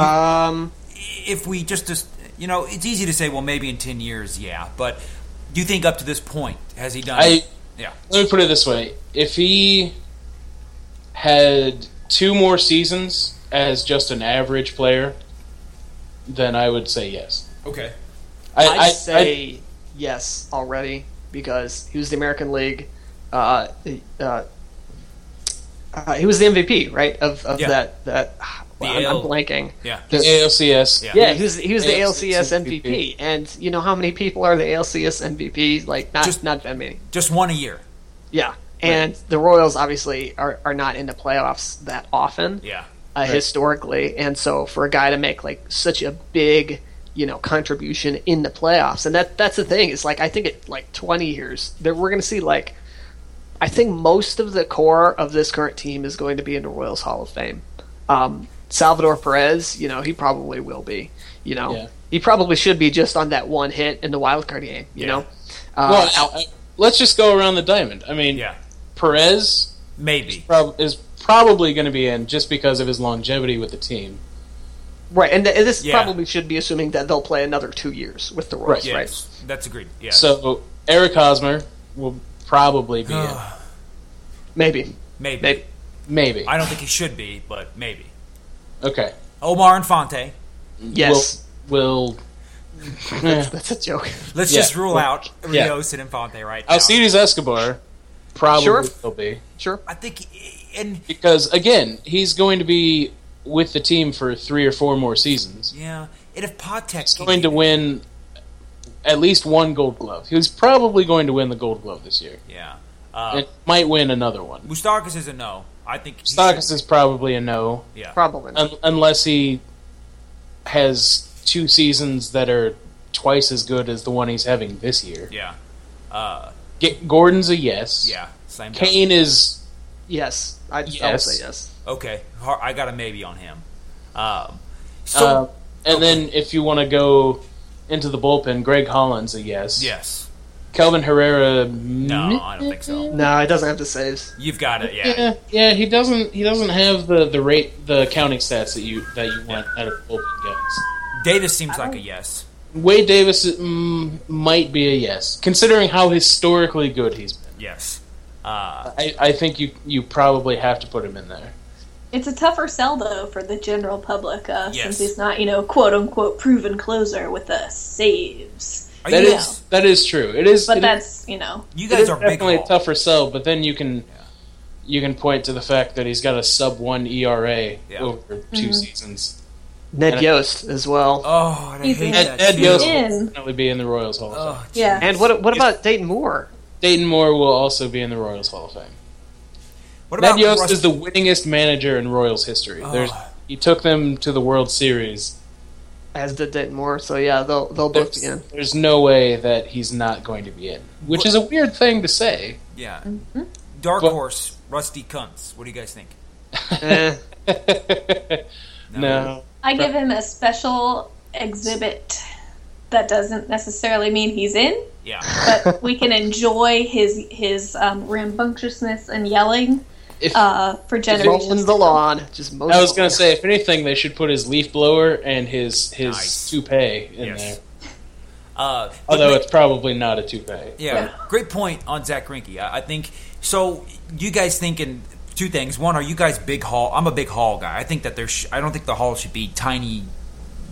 Um, if we just, just you know, it's easy to say, well, maybe in ten years, yeah. But do you think up to this point has he done? I yeah, let me put it this way: if he had two more seasons as just an average player, then I would say yes. okay, I, I'd I- say yes already because he was the American League. Uh, uh, uh, he was the MVP, right? Of, of Yeah. that that. Well, I'm, I'm blanking. yeah. the ALCS. Yeah. Yeah, he was he was the ALCS ALCS MVP, and you know how many people are the ALCS MVP? Like not Just- not that many. Just one a year. Yeah, and the Royals obviously are, are not in the playoffs that often. Yeah. uh, historically, and so for a guy to make like such a big, you know, contribution in the playoffs, and that that's the thing is like I think it like twenty years that we're going to see like, I think most of the core of this current team is going to be in the Royals Hall of Fame. Um, Salvador Perez, you know, he probably will be. You know, Yeah. he probably should be just on that one hit in the wild card game. You Yeah. know, uh, Well, I- I- let's just go around the diamond. I mean, Yeah. Perez Maybe. prob- is probably going to be in just because of his longevity with the team. right, and, th- and this Yeah. probably should be assuming that they'll play another two years with the Royals, Right. right? That's agreed. Yeah. So Eric Hosmer will probably be in. Maybe, maybe. maybe. Maybe. I don't think he should be, but maybe. Okay. Omar Infante. Yes, Will. will eh. that's a joke. Let's Yeah. just rule out Yeah. Rios and Infante right now. Alcides Escobar probably Sure. will be Sure. I think, and because again he's going to be with the team for three or four more seasons. yeah, and if Patek He's going to win at least one Gold Glove. He's probably going to win the Gold Glove this year. yeah, uh, and might win another one. Moustakas is a no. I think he Stockus should- is probably a no. yeah, Probably. Un- unless he has two seasons that are twice as good as the one he's having this year. yeah, uh, G- Gordon's a yes. yeah. Same. Cain is yes, I, I would Yes. say yes. Okay, I got a maybe on him. Um, so uh, and then if you want to go into the bullpen, Greg Holland's a yes. yes, Kelvin Herrera. no, I don't think so. No, it doesn't have the saves. You've got it. Yeah, Yeah, yeah, he doesn't. He doesn't have the, the rate, the counting stats that you that you want out of bullpen guys. Davis seems like a yes. Wade Davis mm, might be a yes, considering how historically good he's been. Yes. Uh, I, I think you you probably have to put him in there. It's a tougher sell though for the general public, uh, Yes. since he's not, you know, quote unquote proven closer with the saves. Are That you, is that is true. It is, But it is- that's you know, you guys is are big. definitely a tougher sell. But then you can you can point to the fact that he's got a sub one ERA Yeah. over 2 mm-hmm. seasons. Ned Yost as well. Oh, and I He's hate in. that. Ed too. Yost will definitely be in the Royals Hall of oh, Fame. Oh, yeah. And what what about Dayton Moore? Dayton Moore will also be in the Royals Hall of Fame. what about Ned Yost Rust- is the winningest manager in Royals history. Oh. There's Oh. he took them to the World Series. As did Dayton Moore. So yeah, they'll they'll both There's, be in. there's no way that he's not going to be in, which is a weird thing to say. yeah. Dark But- horse, Rusty Kuntz. What do you guys think? Eh, no. No. I give him a special exhibit. Okay. Special exhibit. and then if you want to Okay. go that doesn't necessarily mean he's in, Yeah. but we can enjoy his his um, rambunctiousness and yelling If, uh, for generations. Mowing the lawn, just mowing I was gonna say, if anything, they should put his leaf blower and his his Nice. toupee in Yes. there. Uh, Although ma- it's probably not a toupee. Yeah, Yeah. great point on Zack Greinke. I, I think so. You guys thinking two things? One, are you guys big hall? I'm a big hall guy. I think that there's. I don't think the hall should be tiny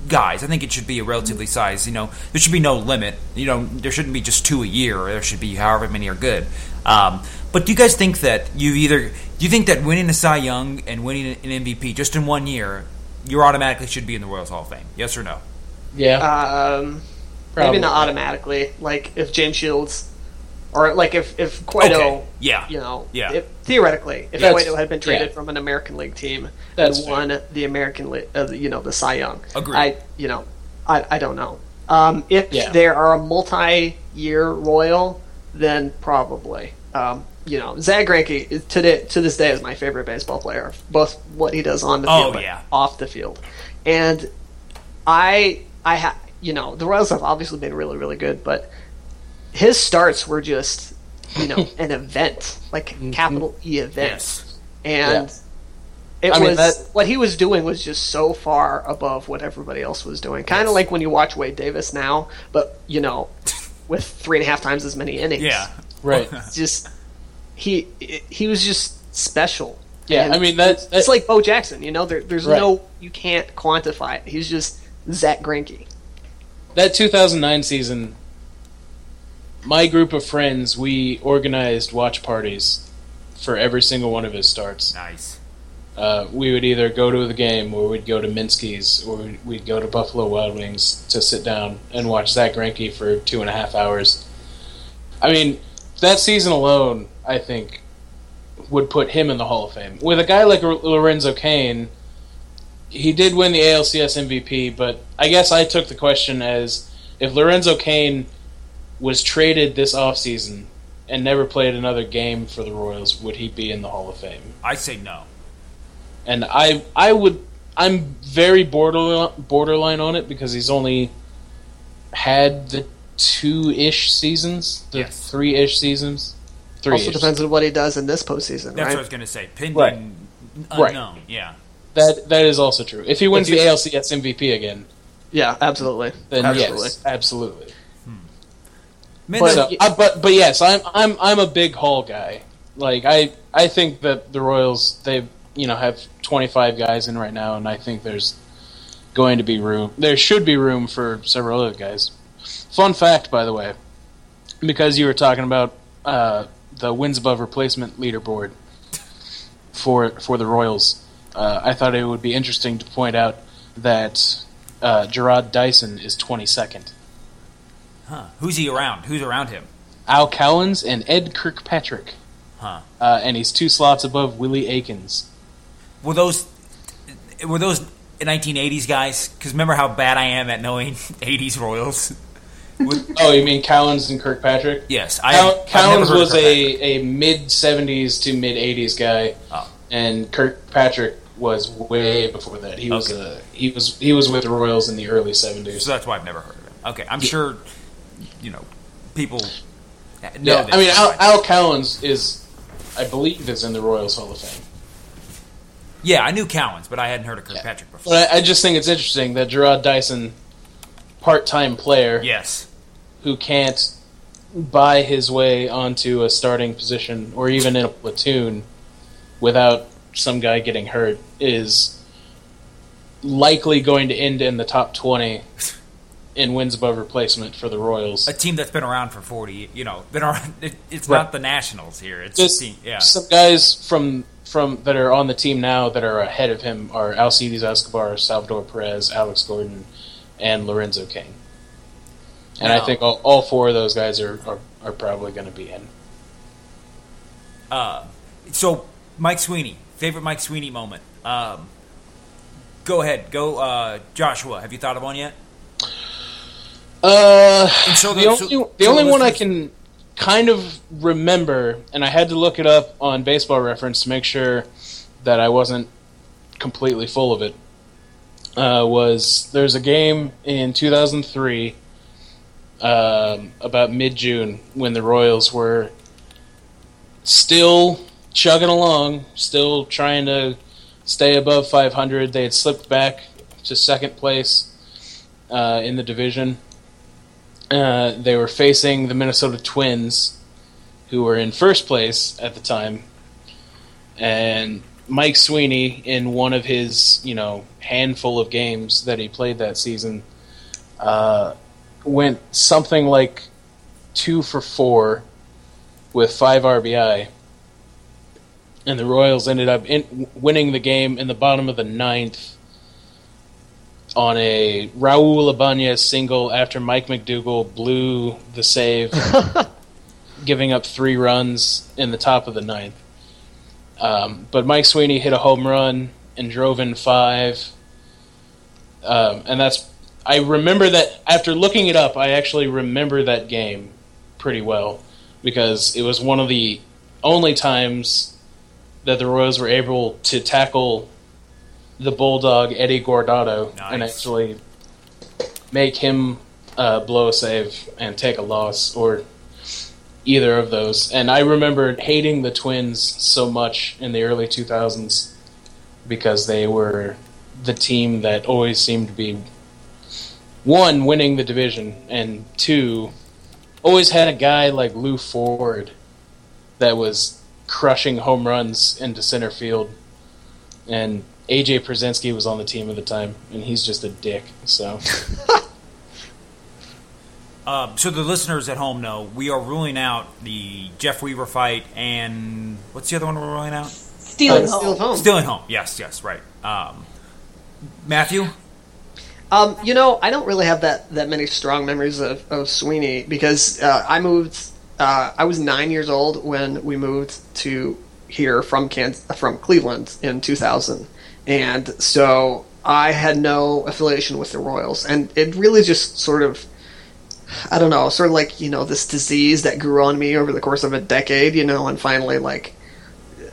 guys. I think it should be a relatively sized. You know, there should be no limit. You know, there shouldn't be just two a year. There should be however many are good. Um, but do you guys think that you either do you think that winning a Cy Young and winning an MVP just in one year, you automatically should be in the Royals Hall of Fame? Yes or no? Yeah, Um, Probably. maybe not automatically. Like if James Shields, or like if if Cueto, Okay. Yeah. you know, Yeah. if, theoretically, if That's- Cueto had been traded yeah. from an American League team That's and fair. won the American League, uh, you know, the Cy Young, Agreed. I, you know, I, I don't know. Um, if Yeah. there are a multi-year Royal, then probably. Um, you know, Zack Greinke is- today to this day is my favorite baseball player. Both what he does on the Oh, field, and yeah. off the field, and I, I ha you know, the Royals have obviously been really, really good, but his starts were just, you know, an event, like mm-hmm. capital E event, Yes. and it I mean, was that- what he was doing was just so far above what everybody else was doing. Kind of Yes. like when you watch Wade Davis now, but you know, with three and a half times as many innings. Yeah. right. It's just he he was just special. Yeah, And I mean that's it's like Bo Jackson. You know, there, there's Right. no you can't quantify it. He's just Zack Greinke. that 2009 season. My group of friends, we organized watch parties for every single one of his starts. Nice. Uh, we would either go to the game, or we'd go to Minsky's, or we'd, we'd go to Buffalo Wild Wings to sit down and watch Zack Greinke for two and a half hours. I mean, that season alone, I think, would put him in the Hall of Fame. With a guy like Lorenzo Cain, he did win the ALCS MVP, but I guess I took the question as if Lorenzo Cain was traded this offseason and never played another game for the Royals, would he be in the Hall of Fame? I say no. and I I would I'm very borderline borderline on it because he's only had the two ish seasons, the Yes. three ish seasons, three. Also depends on what he does in this postseason, That's what I was going to say. Pending Right. Right. unknown. Yeah. That that is also true. If he wins If the ALCS MVP again, Yeah, absolutely. then absolutely. yes, absolutely. Man, But- So, I, but but yes, I'm I'm I'm a big Hall guy. Like I I think that the Royals they you know have 25 guys in right now, and I think there's going to be room. There should be room for several other guys. Fun fact, by the way, because you were talking about uh, the wins above replacement leaderboard for for the Royals, uh, I thought it would be interesting to point out that uh, Jarrod Dyson is 22nd. huh. Who's he around? Who's around him? Al Cowens and Ed Kirkpatrick. Huh. Uh, and he's two slots above Willie Aikens. Were those were those 1980s guys? Because remember how bad I am at knowing 80s Royals. With- Oh, you mean Cowens and Kirkpatrick? yes, I. Cow- Cowens was a, a mid 70s to mid 80s guy, Oh. and Kirkpatrick was way before that. He was Okay. uh, he was he was with the Royals in the early 70s. So that's why I've never heard of him. Okay, I'm sure. You know, people know. yeah. I mean Al, Al Cowens is, I believe, is in the Royals Hall of Fame. yeah, I knew Cowens, but I hadn't heard of Kirkpatrick before. But I, I just think it's interesting that Jarrod Dyson, part-time player, yes, who can't buy his way onto a starting position or even in a platoon without some guy getting hurt is likely going to end in the top 20 in wins above replacement for the Royals. a team that's been around for 40. You know, been around. It, it's Right. not the Nationals here. It's Just team. Yeah. some guys from from that are on the team now that are ahead of him are Alcides Escobar, Salvador Perez, Alex Gordon, and Lorenzo Cain. And I think all, all four of those guys are, are, are probably going to be in. Uh, so Mike Sweeney, favorite Mike Sweeney moment. Um, go ahead, go, uh, Joshua. Have you thought of one yet? Uh, so the, the- only so- the so only one I can kind of remember, and I had to look it up on Baseball Reference to make sure that I wasn't completely full of it, uh, was there's a game in 2003 um, about mid June when the Royals were still chugging along, still trying to stay above 500. They had slipped back to second place uh, in the division. Uh, they were facing the Minnesota Twins, who were in first place at the time, and Mike Sweeney, in one of his you know handful of games that he played that season, uh, went something like two for four with five RBI, and the Royals ended up in, winning the game in the bottom of the ninth on a Raul Ibanez single after Mike MacDougal blew the save, giving up three runs in the top of the ninth. Um, but Mike Sweeney hit a home run and drove in five, um, and that's I remember that after looking it up, I actually remember that game pretty well because it was one of the only times that the Royals were able to tackle the Bulldog Eddie Guardado Nice. and actually make him uh, blow a save and take a loss or either of those. And I remember hating the Twins so much in the early 2000s because they were the team that always seemed to be one winning the division and two always had a guy like Lew Ford that was crushing home runs into center field and AJ Pierzynski was on the team at the time and he's just a dick so Uh, so the listeners at home know we are ruling out the Jeff Weaver fight and what's the other one we're ruling out? Stealing Uh, Steal home. home. Stealing home. Yes, yes, right. Um, Matthew. Um, you know, I don't really have that, that many strong memories of, of Sweeney because uh, I moved. Uh, I was nine years old when we moved to here from Can- from Cleveland in 2000, and so I had no affiliation with the Royals, and it really just sort of. I don't know, sort of like, you know, this disease that grew on me over the course of a decade, you know, and finally, like,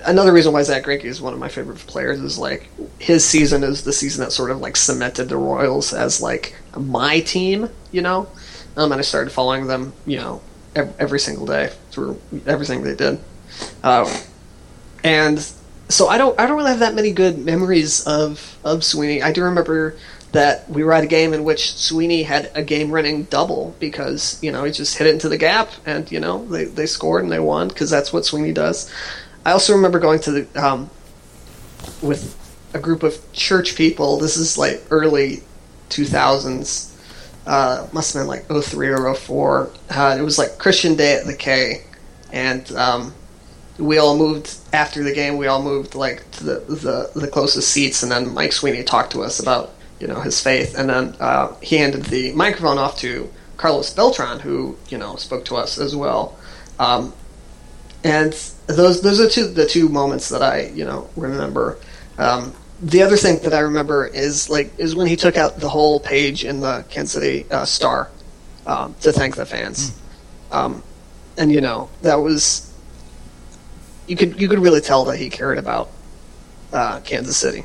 another reason why Zack Greinke is one of my favorite players is like his season is the season that sort of like cemented the Royals as like my team, you know. Um, and I started following them, you know, every, every single day through everything they did. Uh, and so I don't I don't really have that many good memories of of Sweeney. I do remember that we were at a game in which Sweeney had a game running double because you know he just hit it into the gap and you know they, they scored and they won because that's what Sweeney does. I also remember going to the um, with a group of church people. This is like early 2000s. Uh, must have been like 03 or 04. Uh, it was like Christian Day at the K, and um, we all moved after the game. We all moved like to the, the the closest seats, and then Mike Sweeney talked to us about you know his faith, and then uh, he handed the microphone off to Carlos Beltran, who you know spoke to us as well. Um, and those those are two the two moments that I you know remember. Um, the other thing that I remember is like is when he took out the whole page in the Kansas City uh, Star um, to thank the fans, um, and you know that was you could you could really tell that he cared about uh, Kansas City.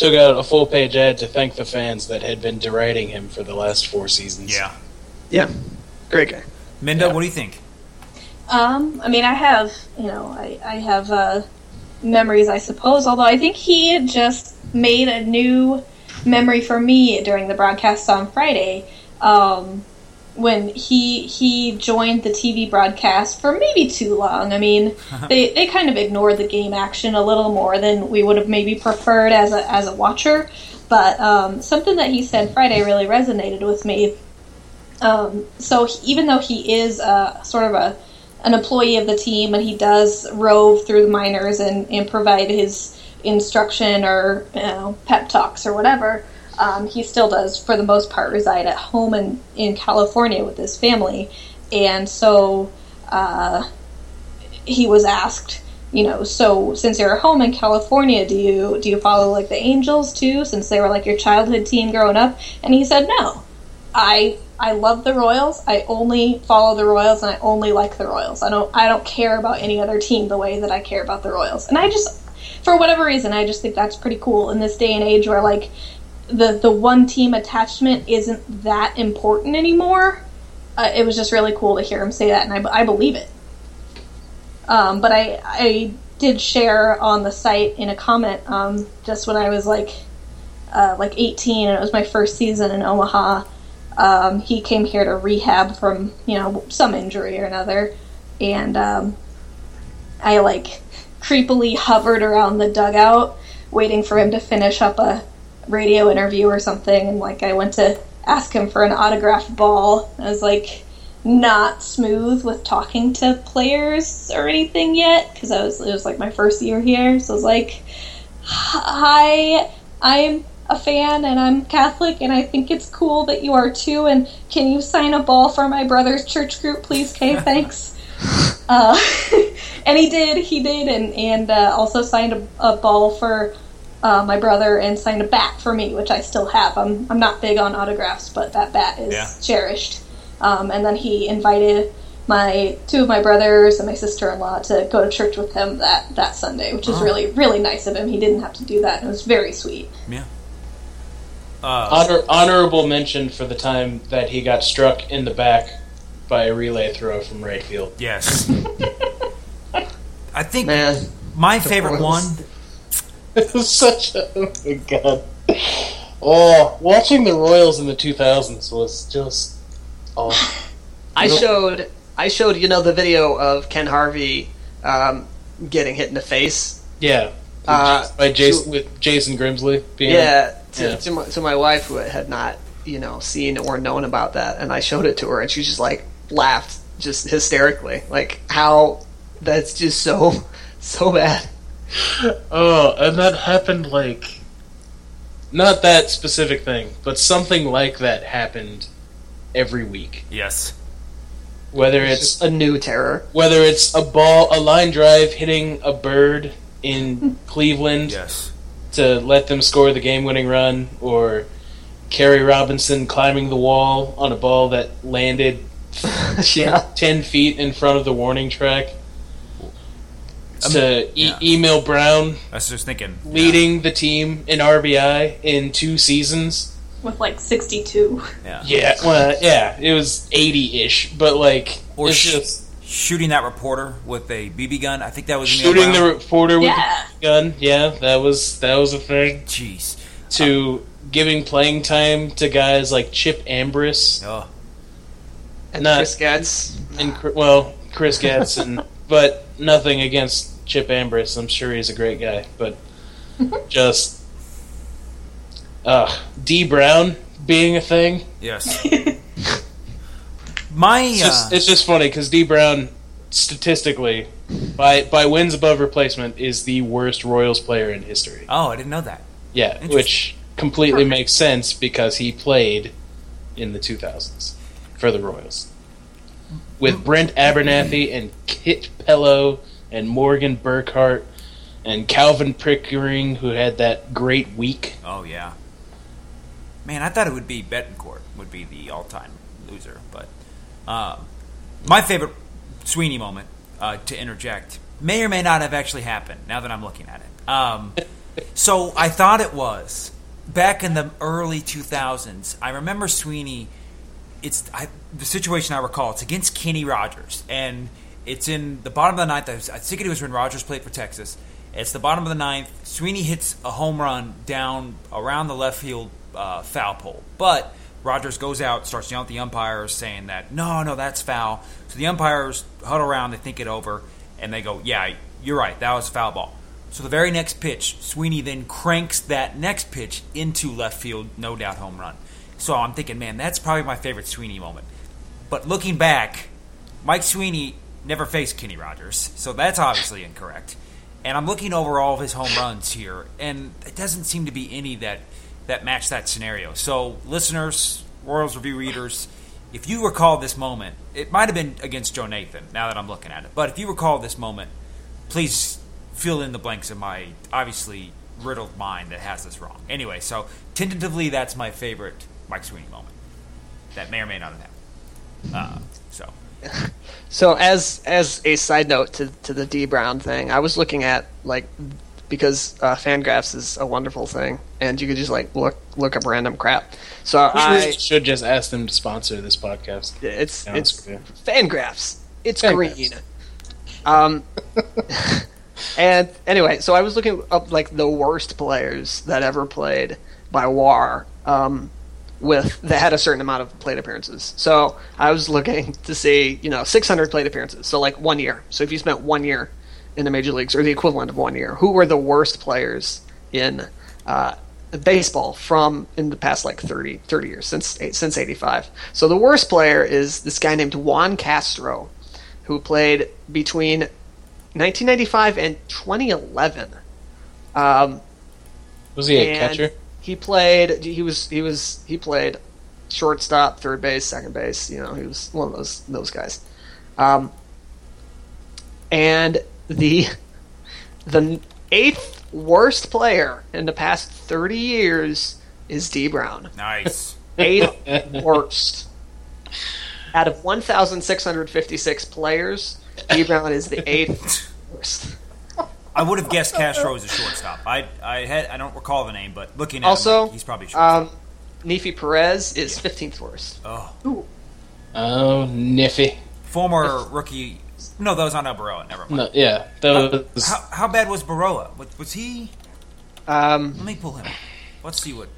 Took out a full page ad to thank the fans that had been deriding him for the last four seasons. Yeah. Yeah, great guy. Minda, Yeah. what do you think? Um, I mean, I have, you know, I, I have uh, memories, I suppose. Although I think he had just made a new memory for me during the broadcast on Friday, um, when he he joined the TV broadcast for maybe too long. I mean, they they kind of ignored the game action a little more than we would have maybe preferred as a as a watcher. But um, something that he said Friday really resonated with me. Um, so he, even though he is a, sort of a an employee of the team and he does rove through the minors and, and provide his instruction or you know, pep talks or whatever, um, he still does, for the most part, reside at home in, in California with his family. And so uh, he was asked, you know, so since you're at home in California, do you do you follow like the Angels too, since they were like your childhood team growing up? And he said, no, I I love the Royals. I only follow the Royals and I only like the Royals. I don't I don't care about any other team the way that I care about the Royals. And I just for whatever reason I just think that's pretty cool in this day and age where like the the one team attachment isn't that important anymore. Uh, it was just really cool to hear him say that, and I, I believe it. Um, but I I did share on the site in a comment um, just when I was like uh, like 18 and it was my first season in Omaha. Um, he came here to rehab from you know some injury or another, and um, I like creepily hovered around the dugout waiting for him to finish up a radio interview or something, and like I went to ask him for an autograph ball. I was like not smooth with talking to players or anything yet because I was it was like my first year here, so I was like, "Hi, I'm a fan and I'm Catholic and I think it's cool that you are too. And can you sign a ball for my brother's church group, please? Kay, thanks." uh, and he did, he did, and and uh, also signed a, a ball for uh, my brother and signed a bat for me, which I still have. I'm I'm not big on autographs, but that bat is Yeah. cherished. Um, and then he invited my two of my brothers and my sister-in-law to go to church with him that that Sunday, which is Oh. really really nice of him. He didn't have to do that. and It was very sweet. Yeah. Uh, Honor, honorable mention for the time that he got struck in the back by a relay throw from right field. yes. I think Man, my favorite one. It was such a oh my god. Oh, watching the Royals in the 2000s was just oh. I showed I showed you know the video of Ken Harvey um, getting hit in the face. Yeah, Uh, by Jason with Jason Grimsley. Being, Yeah, to, Yeah. To, my, to my wife who had not you know seen or known about that, and I showed it to her, and she just like laughed just hysterically, like how that's just so so bad. Oh, and that happened like not that specific thing, but something like that happened every week. Yes. Whether It's it's a new terror. whether it's a ball, a line drive hitting a bird in Cleveland Yes. to let them score the game-winning run, or Kerry Robinson climbing the wall on a ball that landed yeah. ten feet in front of the warning track. Um, to e- yeah. Emil Brown I was just thinking. yeah. leading the team in RBI in two seasons. With like 62. Yeah. Yeah, well, yeah, it was eighty-ish, but like Or it's sh- just Shooting that reporter with a BB gun. I think that was Emil shooting the reporter with Yeah. the gun. Yeah, that was that was a thing. Jeez. To giving playing time to guys like Chip Ambres Oh. And Not- Chris Getz. and well Chris Getz, and but nothing against Chip Ambres. I'm sure he's a great guy, but just uh, Dee Brown being a thing. Yes. My It's uh, just, it's just funny because Dee Brown, statistically, by by wins above replacement, is the worst Royals player in history. oh, I didn't know that. Yeah, which completely makes sense because he played in the 2000s for the Royals with Brent Abernathy and Kit Pellow and Morgan Burkhart and Calvin Pickering, who had that great week. Oh yeah. Man, I thought it would be Betancourt would be the all-time loser, but um, my favorite Sweeney moment uh, to interject may or may not have actually happened. Now that I'm looking at it, um, so I thought it was back in the early 2000s. I remember Sweeney. It's I, the situation I recall. It's against Kenny Rogers, and it's in the bottom of the ninth. I, was, I think it was when Rogers played for Texas. It's the bottom of the ninth. Sweeney hits a home run down around the left field uh, foul pole, but Rogers goes out, starts yelling at the umpires, saying that no, no, that's foul. So the umpires huddle around, they think it over, and they go, "Yeah, you're right, that was a foul ball." So the very next pitch, Sweeney then cranks that next pitch into left field, no doubt home run. So I'm thinking, man, that's probably my favorite Sweeney moment. But looking back, Mike Sweeney never faced Kenny Rogers, so that's obviously incorrect. And I'm looking over all of his home runs here, and it doesn't seem to be any that that match that scenario. So, listeners, Royals review readers, if you recall this moment, it might have been against Joe Nathan. Now that I'm looking at it, but if you recall this moment, please fill in the blanks of my obviously riddled mind that has this wrong. Anyway, so tentatively, that's my favorite Mike Sweeney moment. That may or may not have happened. Uh, so as as a side note to to the Dee Brown thing, I was looking at like because uh, Fangraphs is a wonderful thing, and you could just like look look up random crap. So I should just ask them to sponsor this podcast. it's it's good. Fangraphs. It's Fangraphs. green. Um, and anyway, so I was looking up like the worst players that ever played by WAR. Um, with that had a certain amount of plate appearances. So I was looking to see, you know, 600 plate appearances. So like one year. So if you spent one year in the major leagues or the equivalent of one year, who were the worst players in uh, baseball from in the past like 30, 30 years since since 85. So the worst player is this guy named Juan Castro who played between 1995 and 2011. Um, Was he a catcher? He played. He was. He was. He played shortstop, third base, second base. You know, he was one of those those guys. Um, and the the eighth worst player in the past thirty years is Dee Brown. Nice. Eighth worst. Out of one thousand six hundred fifty six players, Dee Brown is the eighth worst. I would have guessed Castro as a shortstop. I I had I don't recall the name, but looking at him, Also, like, he's probably shortstop. um, Neifi Perez is fifteenth worst. oh, Oh, Neifi. former rookie. No, that was on El Berroa. Never mind. No, yeah, that was. How, how bad was Berroa? Was, was he? Um, Let me pull him. up. Let's see what.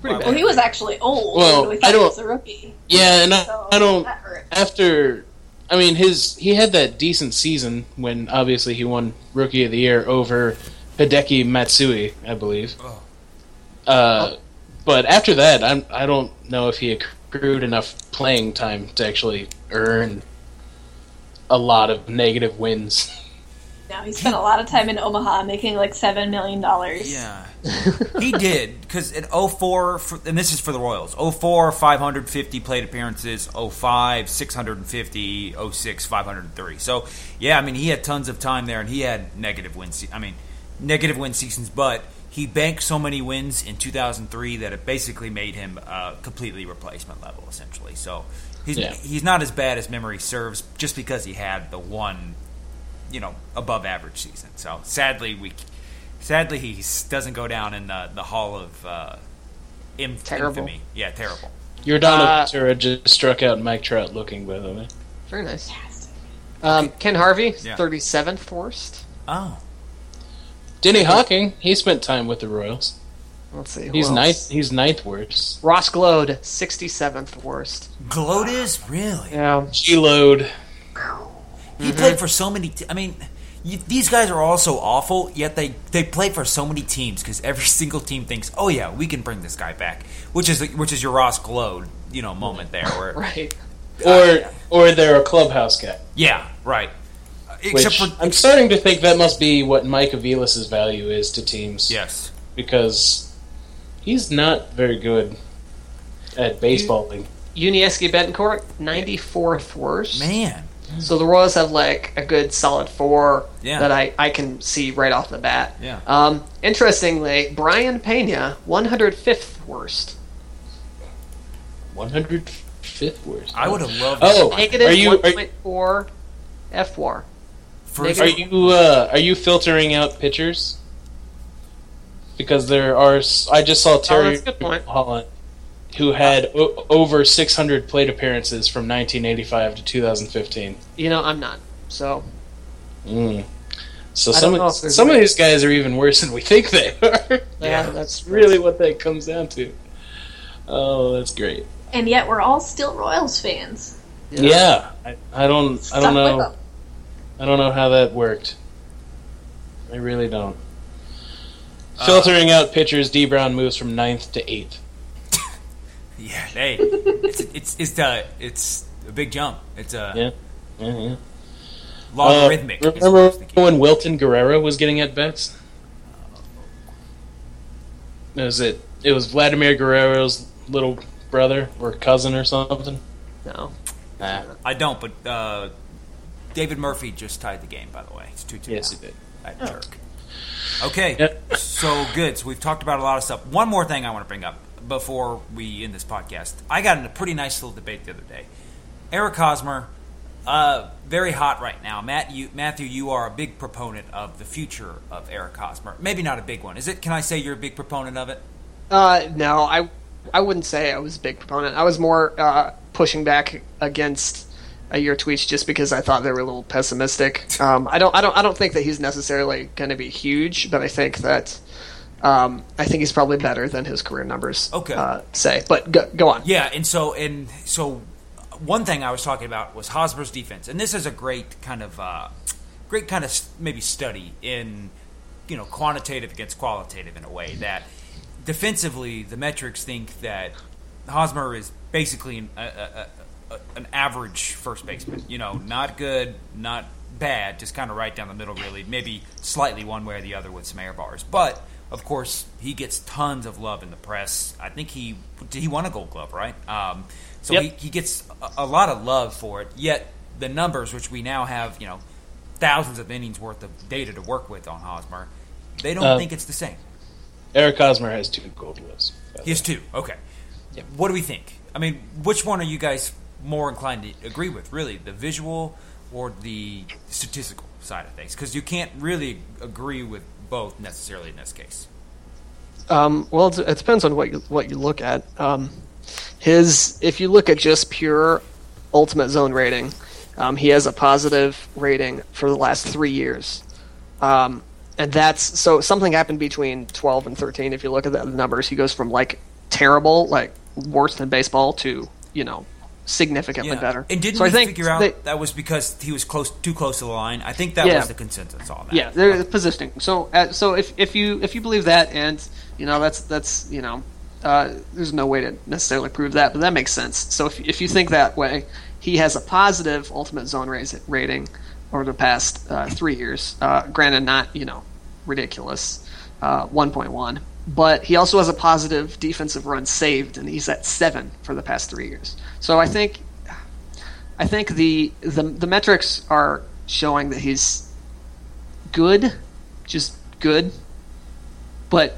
Pretty bad. Well, he was actually old. Well, when we I thought he don't- was a rookie. yeah, and I, So I don't. After, I mean, his he had that decent season when obviously he won Rookie of the Year over Hideki Matsui, I believe. Oh. Uh, but after that, I'm I don't know if he accrued enough playing time to actually earn a lot of negative wins. No, he spent a lot of time in Omaha making like seven million dollars. Yeah, he did because at 04, for, and this is for the Royals. 04, 550 plate appearances. 05, 650. 06, 503. So yeah, I mean he had tons of time there, and he had negative win. Se- I mean negative win seasons, but he banked so many wins in 2003 that it basically made him uh, completely replacement level, essentially. So he's Yeah. he's not as bad as memory serves, just because he had the one you know above average season. So sadly, we sadly he doesn't go down in the, the hall of uh, inf- Terrible. infamy. Yeah, terrible. Yordano Uh, Ventura just struck out Mike Trout looking, by the way. very nice. Um, Ken Harvey, Yeah. thirty seventh worst. Oh, Denny Hocking, he spent time with the Royals. Let's see. He's else? ninth. He's ninth worst. Ross Gload, sixty seventh worst. Gloat is really. Yeah. G load. He played for so many. I mean, you, these guys are all so awful, yet they they play for so many teams because every single team thinks, "Oh yeah, we can bring this guy back," which is which is your Ross Gload, you know, moment there. Where Right. Or or they're a clubhouse guy. yeah, right. Uh, Which Except for I'm starting to think that must be what Mike Aviles's value is to teams. yes, Because he's not very good at baseballing. Yuniesky Betancourt, ninety fourth worst. man. So the Royals have like a good solid four Yeah. that I, I can see right off the bat. Yeah. Um, interestingly, Brayan Pena, one hundred fifth worst. 105th worst. I would have loved. Oh, Negative are you one are, point four FWAR. First, are you uh, are you filtering out pitchers? Because there are, I just saw Terry Oh, that's a good point. Holland, who had o- over 600 plate appearances from 1985 to 2015. You know, I'm not. So Mm. So some of, some of these guys are even worse than we think they are. yeah, Yeah. that's really what that comes down to. Oh, that's great. And yet we're all still Royals fans. Yeah, I, I don't, I don't know. I don't know how that worked. I really don't. Filtering out pitchers, Dee Brown moves from ninth to eighth. Yeah, hey, it's it's it's uh, it's a big jump. It's a Yeah, yeah, yeah. logarithmic. Uh, remember what the key- when Wilton Guerrero was getting at bats? Was it? It was Vladimir Guerrero's little brother or cousin or something. no. Nah. I don't, but uh, David Murphy just tied the game. By the way, it's two two. Yes, he did. That jerk. Okay, Yep. so good. So we've talked about a lot of stuff. One more thing I want to bring up before we end this podcast. I got in a pretty nice little debate the other day. Eric Hosmer uh, very hot right now. Matt, you, Matthew, you are a big proponent of the future of Eric Hosmer. Maybe not a big one. Is it? Can I say you're a big proponent of it? Uh, no, I I wouldn't say I was a big proponent. I was more uh, pushing back against your tweets just because I thought they were a little pessimistic. Um, I don't I don't I don't think that he's necessarily going to be huge, but I think that. Um, I think he's probably better than his career numbers Okay. uh, say. But go, go on. Yeah, and so and so one thing I was talking about was Hosmer's defense, and this is a great kind of uh, great kind of maybe study in you know quantitative against qualitative in a way that defensively the metrics think that Hosmer is basically an, a, a, a, an average first baseman. You know, not good, not bad, just kind of right down the middle, really. Maybe slightly one way or the other with some air bars, but. Of course, he gets tons of love in the press. I think he did he won a Gold Glove, right? Um, so Yep. he, he gets a, a lot of love for it. Yet the numbers, which we now have, you know, thousands of innings worth of data to work with on Hosmer, they don't Uh, think it's the same. Eric Hosmer has two gold gloves. He has two. Okay. Yep. What do we think? I mean, which one are you guys more inclined to agree with? Really, the visual or the statistical side of things? Because you can't really agree with both necessarily in this case. Um, well, it, depends on what you what you look at. Um, his if you look at just pure ultimate zone rating, um, he has a positive rating for the last three years, um, and that's so something happened between twelve and thirteen. If you look at the numbers, he goes from like terrible, like worse than baseball, to you know significantly better. And didn't so we I think figure out they- that was because he was close, too close to the line? I think that Yeah. was the consensus on that. Yeah, they're positioning. So, uh, so if, if you if you believe that, and you know that's that's you know, uh, there's no way to necessarily prove that, but that makes sense. So if if you think that way, he has a positive ultimate zone raise rating over the past uh, three years. Uh, granted, not you know ridiculous, uh, 1.1, but he also has a positive defensive run saved, and he's at seven for the past three years. So I think I think the the the metrics are showing that he's good, just good. But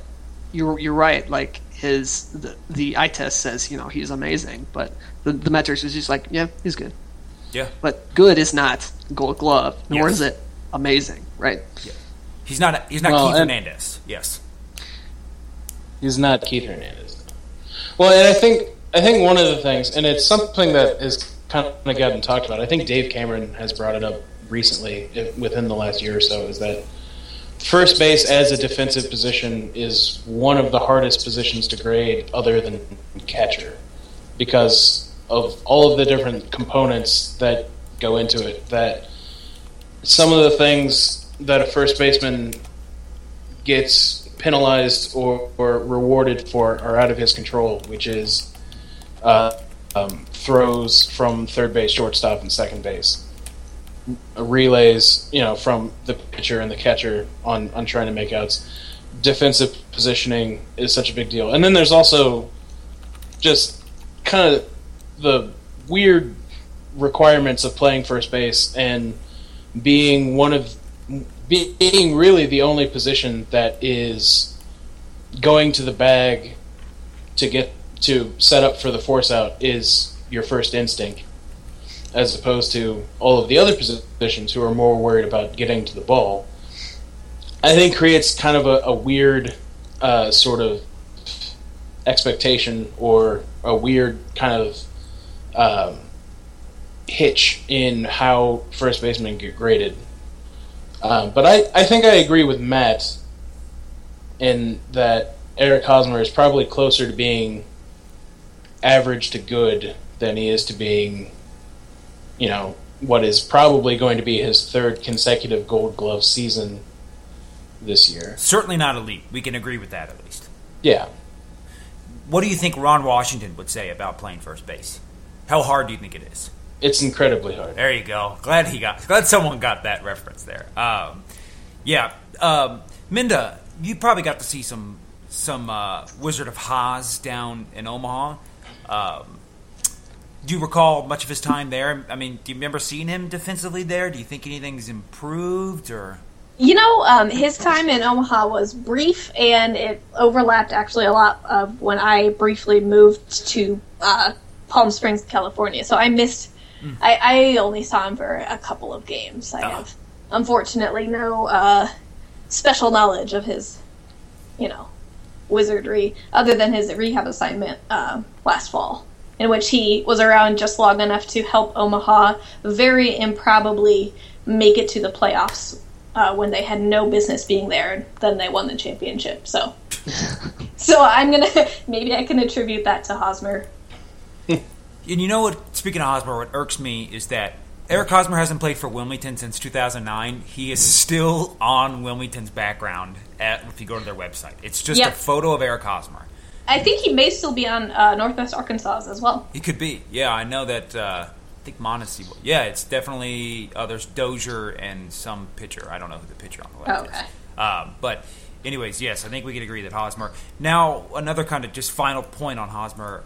you're you're right. Like his the the eye test says, you know, he's amazing. But the the metrics is just like, yeah, he's good. Yeah. But good is not Gold Glove, nor Yes. is it amazing, right? Yeah. He's not. He's not Well, Keith and- Hernandez. Yes. He's not Keith Hernandez. Well, and I think I think one of the things, and it's something that is kind of gotten talked about. I think Dave Cameron has brought it up recently, if- within the last year or so, is that first base as a defensive position is one of the hardest positions to grade, other than catcher, because of all of the different components that go into it. That some of the things that a first baseman gets penalized or, or rewarded for are out of his control, which is uh, um, throws from third base, shortstop, and second base. Relays, you know, from the pitcher and the catcher on, on trying to make outs. Defensive positioning is such a big deal. And then there's also just kind of the weird requirements of playing first base and being one of being really the only position that is going to the bag to get to set up for the force out is your first instinct as opposed to all of the other positions who are more worried about getting to the ball. I think creates kind of a, a weird uh, sort of expectation or a weird kind of um, hitch in how first basemen get graded um, but I, I think I agree with Matt in that Eric Hosmer is probably closer to being average to good than he is to being, you know, what is probably going to be his third consecutive Gold Glove season this year. Certainly not elite. We can agree with that at least. Yeah. What do you think Ron Washington would say about playing first base? How hard do you think it is? It's incredibly hard. There you go. Glad he got. Glad someone got that reference there. Um, yeah, um, Minda, you probably got to see some some uh, Wizard of Hos down in Omaha. Um, do you recall much of his time there? I mean, do you remember seeing him defensively there? Do you think anything's improved or? You know, um, his time in Omaha was brief, and it overlapped actually a lot of when I briefly moved to uh, Palm Springs, California. So I missed I, I only saw him for a couple of games. I Oh. have unfortunately no uh, special knowledge of his, you know, wizardry other than his rehab assignment uh, last fall, in which he was around just long enough to help Omaha very improbably make it to the playoffs uh, when they had no business being there. and Then they won the championship. So, so I'm gonna maybe I can attribute that to Hosmer. And you know what? Speaking of Hosmer, what irks me is that Eric Hosmer hasn't played for Wilmington since 2009. He is still on Wilmington's background at, if you go to their website. It's just Yep. a photo of Eric Hosmer. I think he may still be on uh, Northwest Arkansas as well. He could be. Yeah, I know that. Uh, I think Monacy. Yeah, it's definitely. Uh, there's Dozier and some pitcher. I don't know who the pitcher on the left okay. is. Um, but, anyways, yes, I think we can agree that Hosmer. Now, another kind of just final point on Hosmer.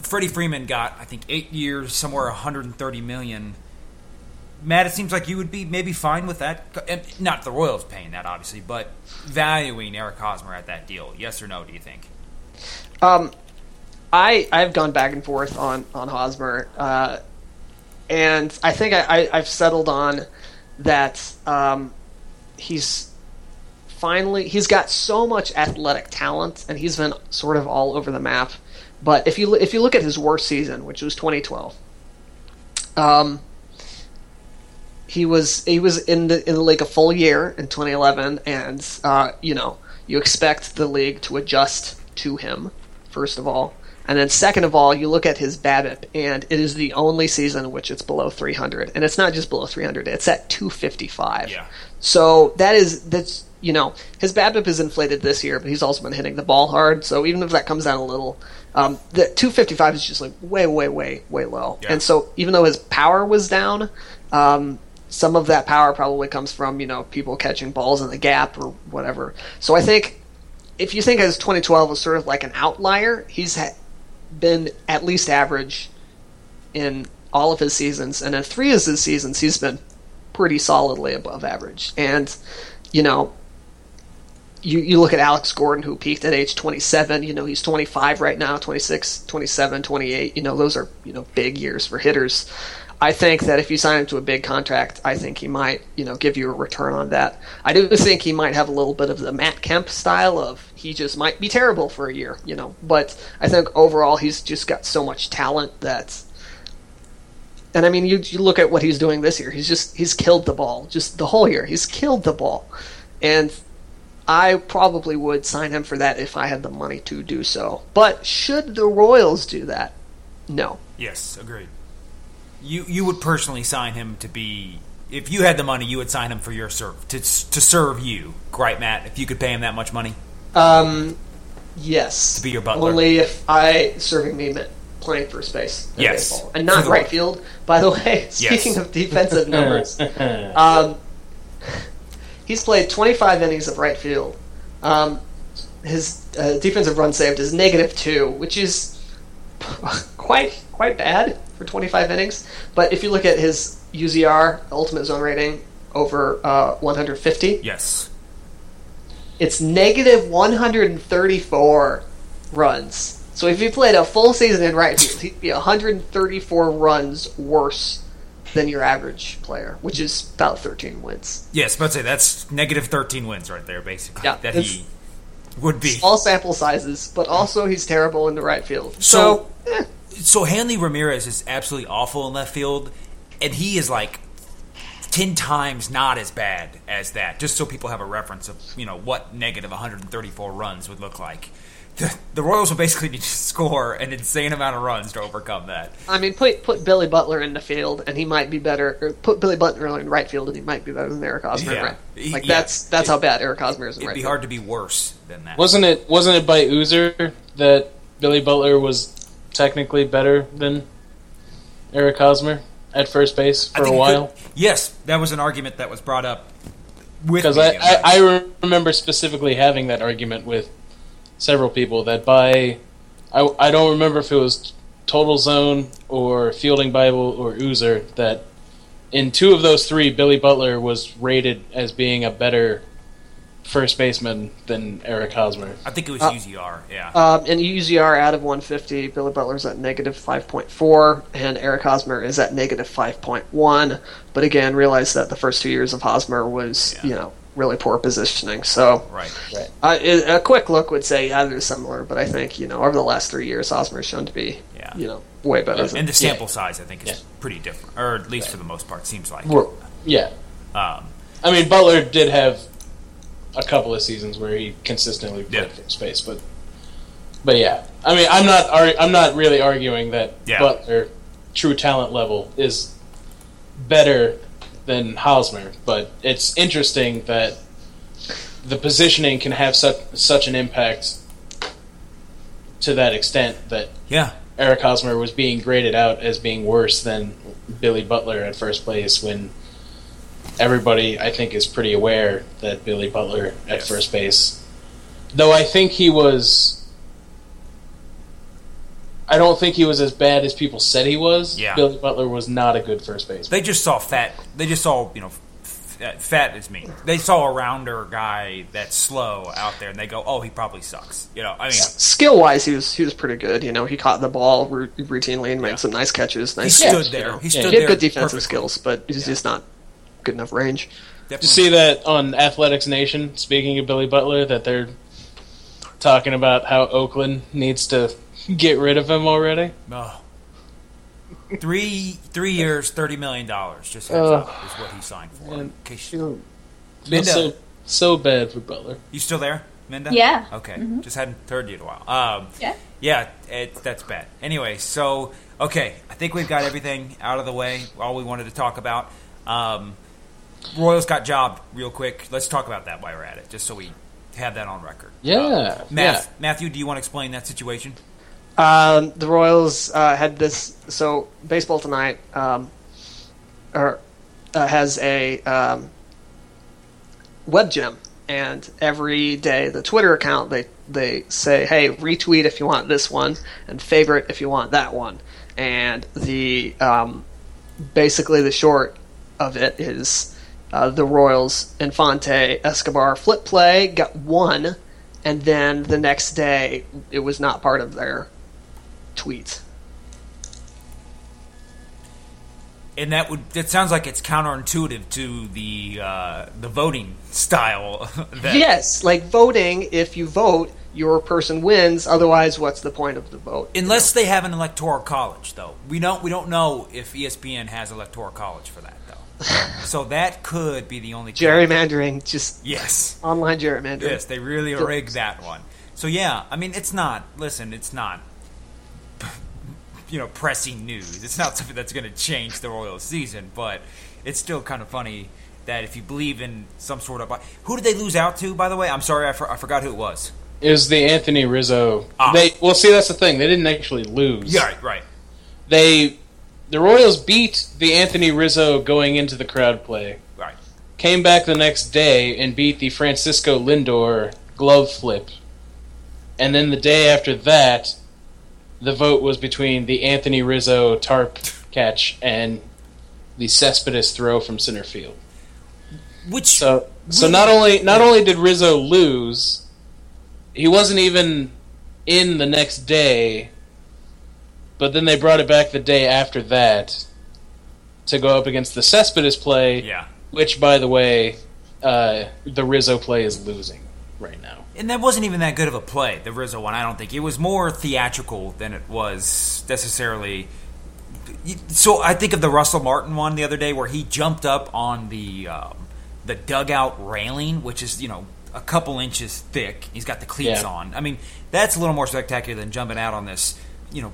Freddie Freeman got, I think, eight years, somewhere 130 million. Matt, it seems like you would be maybe fine with that. Not the Royals paying that, obviously, but valuing Eric Hosmer at that deal. Yes or no? Do you think? Um, I I've gone back and forth on on Hosmer, uh, and I think I, I I've settled on that. Um, he's finally he's got so much athletic talent, and he's been sort of all over the map. But if you if you look at his worst season, which was 2012, um, he was he was in the in the league a full year in 2011, and uh, you know you expect the league to adjust to him first of all, and then second of all, you look at his BABIP, and it is the only season in which it's below 300, and it's not just below 300; it's at 255. Yeah. So that is that's you know his BABIP is inflated this year, but he's also been hitting the ball hard. So even if that comes down a little, um, the 255 is just like way, way, way, way low. Yeah. And so even though his power was down, um, some of that power probably comes from you know people catching balls in the gap or whatever. So I think if you think his 2012 was sort of like an outlier, he's ha- been at least average in all of his seasons, and in three of his seasons, he's been pretty solidly above average. And you know, you you look at Alex Gordon, who peaked at age 27. You know, he's 25 right now, 26, 27, 28. You know, those are you know big years for hitters. I think that if you sign him to a big contract, I think he might, you know, give you a return on that. I do think he might have a little bit of the Matt Kemp style of he just might be terrible for a year, you know. But I think overall he's just got so much talent that and I mean you you look at what he's doing this year. He's just he's killed the ball just the whole year. He's killed the ball. And I probably would sign him for that if I had the money to do so. But should the Royals do that? No. Yes, agreed. You you would personally sign him to be if you had the money, you would sign him for your serve to to serve you, right, Matt? If you could pay him that much money, Um, yes. To be your butler. Only if I serving me meant playing first base. Yes. baseball. And not right right. field. By the way, speaking of defensive numbers, um, he's played 25 innings of right field. Um, his uh, defensive run saved is negative two, which is quite quite bad for 25 innings. But if you look at his UZR, ultimate zone rating, over uh, 150, yes. it's negative 134 runs. So if he played a full season in right field, he'd be 134 runs worse than your average player, which is about 13 wins. Yes, but say that's negative thirteen wins right there, basically. Yeah, that he would be. All sample sizes, but also he's terrible in the right field. So- So, eh, So Hanley Ramirez is absolutely awful in left field, and he is like ten times not as bad as that. Just so people have a reference of you know what negative 134 runs would look like. The, the Royals will basically need to score an insane amount of runs to overcome that. I mean, put put Billy Butler in the field, and he might be better. Or put Billy Butler in right field, and he might be better than Eric Hosmer. Yeah. right. Like yeah. that's that's how bad Eric Hosmer is in It'd right be field. hard to be worse than that. Wasn't it? Wasn't it by Oozer that Billy Butler was technically better than Eric Hosmer at first base for a while? could- yes, that was an argument that was brought up Because I, I, I remember specifically having that argument with several people that by I, I don't remember if it was Total Zone or Fielding Bible or Oozer that in two of those three Billy Butler was rated as being a better first baseman than Eric Hosmer. I think it was Uh, UZR. Yeah. Um, and UZR out of 150, Billy Butler's at negative 5.4, and Eric Hosmer is at negative 5.1. But again, realize that the first two years of Hosmer was, Yeah. you know, really poor positioning. So right. Right. uh, it- a quick look would say, yeah, they're similar. But I think, you know, over the last three years, Hosmer's shown to be, Yeah. you know, way better. than And the sample size, I think, is Yeah. pretty different, or at least for the most part, seems like. We're- yeah. Um, I mean, Butler did have a couple of seasons where he consistently played Yeah. first base, but but yeah, I mean, I'm not ar- I'm not really arguing that Yeah. Butler true talent level is better than Hosmer, but it's interesting that the positioning can have such such an impact to that extent that yeah. Eric Hosmer was being graded out as being worse than Billy Butler at first place when everybody I think is pretty aware that Billy Butler at Yes. first base though I think he was I don't think he was as bad as people said he was. Yeah. Billy Butler was not a good first baseman. They just saw fat. They just saw you know, f- fat is mean. They saw a rounder guy that's slow out there, and they go, "Oh, he probably sucks." You know, I mean, Skill wise, he was he was pretty good. You know, he caught the ball ru- routinely and made Yeah. some nice catches. Nice, he Nice, stood you there. know. He Yeah. stood He had good defensive perfectly. skills, but he's just not good enough range. Definitely. You see that on Athletics Nation? Speaking of Billy Butler, that they're talking about how Oakland needs to get rid of him already. Oh. Three three years, thirty million dollars. Just heads Ugh. up is what he signed for. Man. In case- Minda, so so bad for Butler. you still there, Minda? Yeah. Okay, just hadn't heard you in a while. Um, Yeah. yeah, it, that's bad. Anyway, so okay, I think we've got everything out of the way. All we wanted to talk about. Um, Royals got jobbed real quick. Let's talk about that while we're at it, just so we have that on record. Yeah, Uh, Math, yeah. Matthew, do you want to explain that situation? Um, the Royals uh, had this. So baseball tonight, um, or uh, has a um, web gem, and every day the Twitter account they they say, "Hey, retweet if you want this one, and favorite if you want that one." And the um, basically the short of it is uh, the Royals Infante Escobar flip play got one, and then the next day it was not part of their tweets. And that would that sounds like it's counterintuitive to the uh, the voting style. that, Yes, like voting. If you vote, your person wins. Otherwise, what's the point of the vote? Unless they have an electoral college, though, we don't we don't know if ESPN has electoral college for that, though. so that could be the only gerrymandering, just Yes, online gerrymandering. yes, they really rigged that one. So yeah, I mean, it's not. Listen, it's not. You know, pressing news. It's not something that's going to change the Royals season, but it's still kind of funny that if you believe in some sort of who did they lose out to? By the way, I'm sorry, I, for, I forgot who it was. It was the Anthony Rizzo. Ah. They well, see, that's the thing. They didn't actually lose. Yeah, right, right. They, the Royals beat the Anthony Rizzo going into the crowd play. Right. Came back the next day and beat the Francisco Lindor glove flip. And then the day after that, the vote was between the Anthony Rizzo tarp catch and the Cespedes throw from center field. Which So, so Really? not only not only did Rizzo lose, he wasn't even in the next day. But then they brought it back the day after that to go up against the Cespedes play, yeah. which, by the way, uh, the Rizzo play is losing right now. And that wasn't even that good of a play, the Rizzo one. I don't think it was more theatrical than it was necessarily. So I think of the Russell Martin one the other day where he jumped up on the um, the dugout railing, which is you know a couple inches thick. He's got the cleats Yeah. on. I mean, that's a little more spectacular than jumping out on this you know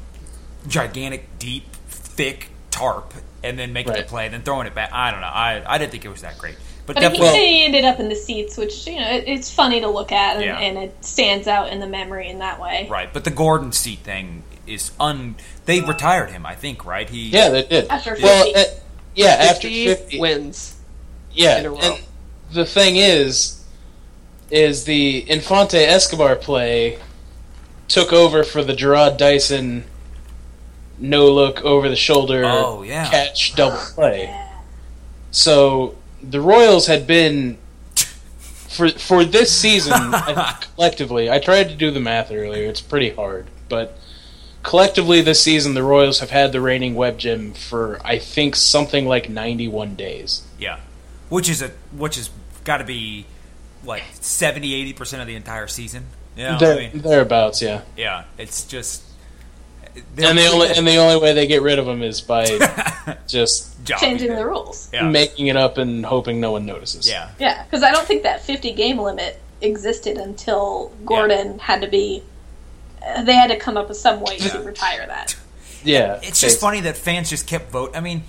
gigantic, deep, thick tarp and then making the Right. play, then throwing it back. I don't know. I I didn't think it was that great, but, But he, definitely. he ended up in the seats, which you know it, it's funny to look at, and, Yeah. and it stands out in the memory in that way. Right, but the Gordon seat thing is un. They retired him, I think. Right? He. Yeah, they did. After well, uh, yeah, after 50 wins. Yeah, in a row. and the thing is, is the Infante Escobar play took over for the Jarrod Dyson no look over the shoulder Oh, yeah. catch double play. So the Royals had been for for this season collectively, I tried to do the math earlier. It's pretty hard, but collectively this season, the Royals have had the reigning Web Gem for I think something like 91 days. Yeah, which is a which has got to be like 70 80 percent of the entire season. Yeah, There, I mean, thereabouts, yeah. yeah, it's just And the only and the only way they get rid of them is by just. Changing the rules. Yeah. making it up and hoping no one notices. yeah, Yeah, because I don't think that 50 game limit existed until Gordon had to be. Uh, they had to come up with some way to retire that. yeah. it's just funny that fans just kept vote. I mean,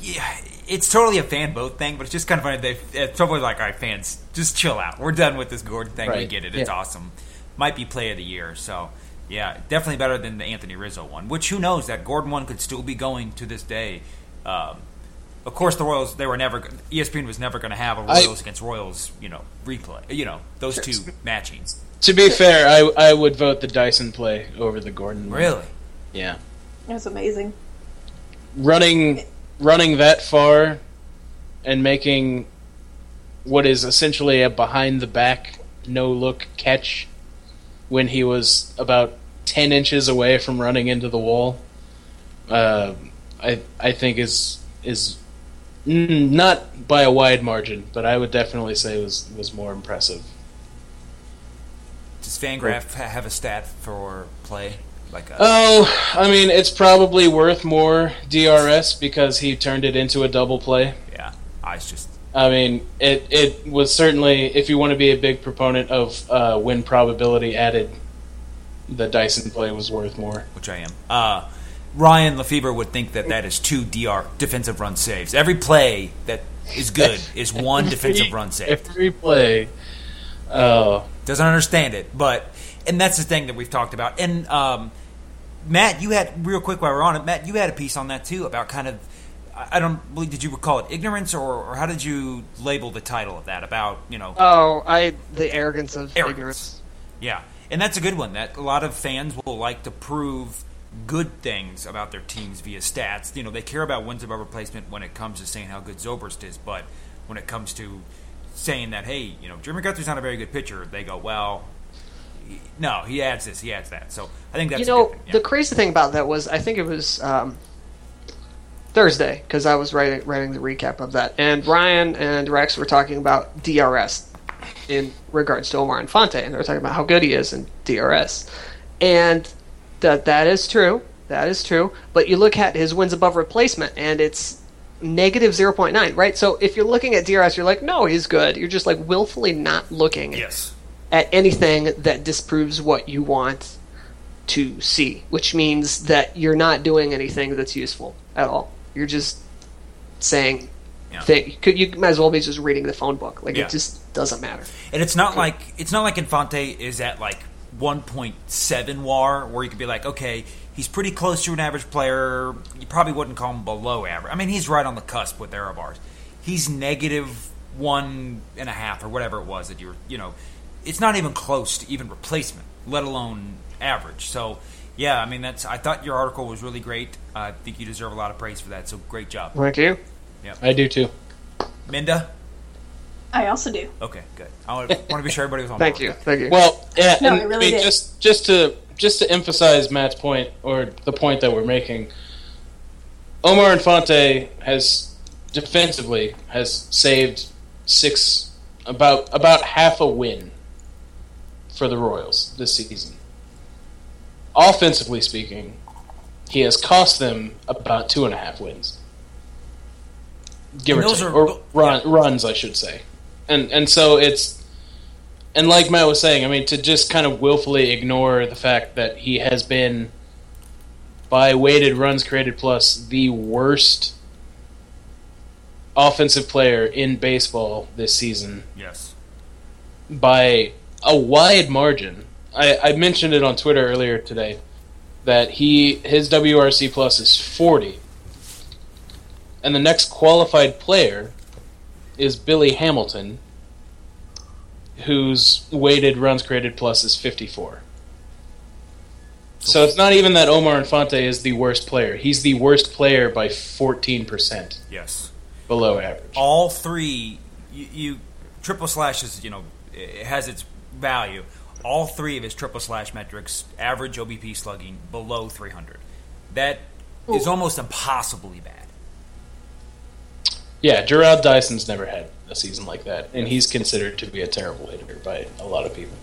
yeah, it's totally a fan vote thing, but it's just kind of funny. They at some point like, all right, fans, just chill out. We're done with this Gordon thing. We get it. It's Yeah. awesome. Might be play of the year. So yeah, definitely better than the Anthony Rizzo one. Which who knows that Gordon one could still be going to this day. Um, of course, the Royals they were never ESPN was never going to have a Royals against Royals, you know, replay. You know, those two matching. To be fair, I I would vote the Dyson play over the Gordon. one. Really? Yeah. It was amazing. Running running that far and making what is essentially a behind the back no look catch when he was about 10 inches away from running into the wall uh, I I think is is not by a wide margin but I would definitely say was was more impressive Does Fangraph ha- have a stat for play? Like a, Oh, I mean, it's probably worth more DRS because he turned it into a double play. yeah, I was just I mean, it it was certainly if you want to be a big proponent of uh, win probability added, the Dyson play was worth more. which I am. Uh, Ryan Lefebvre would think that that is two DR defensive run saves. Every play that is good is one defensive run save. Every play. Oh, Doesn't understand it, but and that's the thing that we've talked about. And um, Matt, you had real quick while we're on it. Matt, you had a piece on that too about kind of. I I don't believe. Did you recall it ignorance, or, or how did you label the title of that? About you know, Oh, I the arrogance of Arrogance. ignorance. Yeah, and that's a good one. That a lot of fans will like to prove good things about their teams via stats. You know, they care about wins above replacement when it comes to saying how good Zobrist is, but when it comes to saying that, hey, you know, Jeremy Guthrie's not a very good pitcher, they go, well, no, he adds this, he adds that. So I think that's you know. Yeah. the crazy thing about that was I think it was um, Thursday because I was writing writing the recap of that, and Ryan and Rex were talking about DRS in regards to Omar Infante, and they were talking about how good he is in DRS, and that that is true, that is true. But you look at his wins above replacement, and it's negative 0.9 right so if you're looking at drs you're like no he's good you're just like willfully not looking yes. at anything that disproves what you want to see, which means that you're not doing anything that's useful at all. You're just saying, Yeah. thi- you, you might as well be just reading the phone book. Like Yeah. it just doesn't matter. And it's not like it's not like Infante is at like 1.7 WAR, where you could be like, okay, he's pretty close to an average player. You probably wouldn't call him below average. I mean, he's right on the cusp with error bars. He's negative one and a half or whatever it was that you're, you know, it's not even close to even replacement, let alone average. So, yeah, I mean, that's. I thought your article was really great. I think you deserve a lot of praise for that. So, great job, Thank you. I do too. Minda. I also do. Okay, good. I want to be sure everybody was on. Thank board you. Thank you. Well, yeah, No, and it really I mean, did. just just to just to emphasize Matt's point or the point that we're making, Omar Infante has defensively has saved six about about half a win for the Royals this season. Offensively speaking, he has cost them about two and a half wins, give And or those take, are- or run, runs, I should say, and and so it's and like Matt was saying, I mean, to just kind of willfully ignore the fact that he has been, by weighted runs created plus, the worst offensive player in baseball this season Yes. by a wide margin. I, I mentioned it on Twitter earlier today that he his WRC plus is forty, and the next qualified player is Billy Hamilton, whose weighted runs created plus is fifty four. So it's not even that Omar Infante is the worst player. He's the worst player by fourteen percent Yes. below average. all three you, you triple slash is you know it has its value. All three of his triple slash metrics average OBP slugging below 300. That is almost impossibly bad. Yeah, Jarrod Dyson's never had a season like that, and he's considered to be a terrible hitter by a lot of people.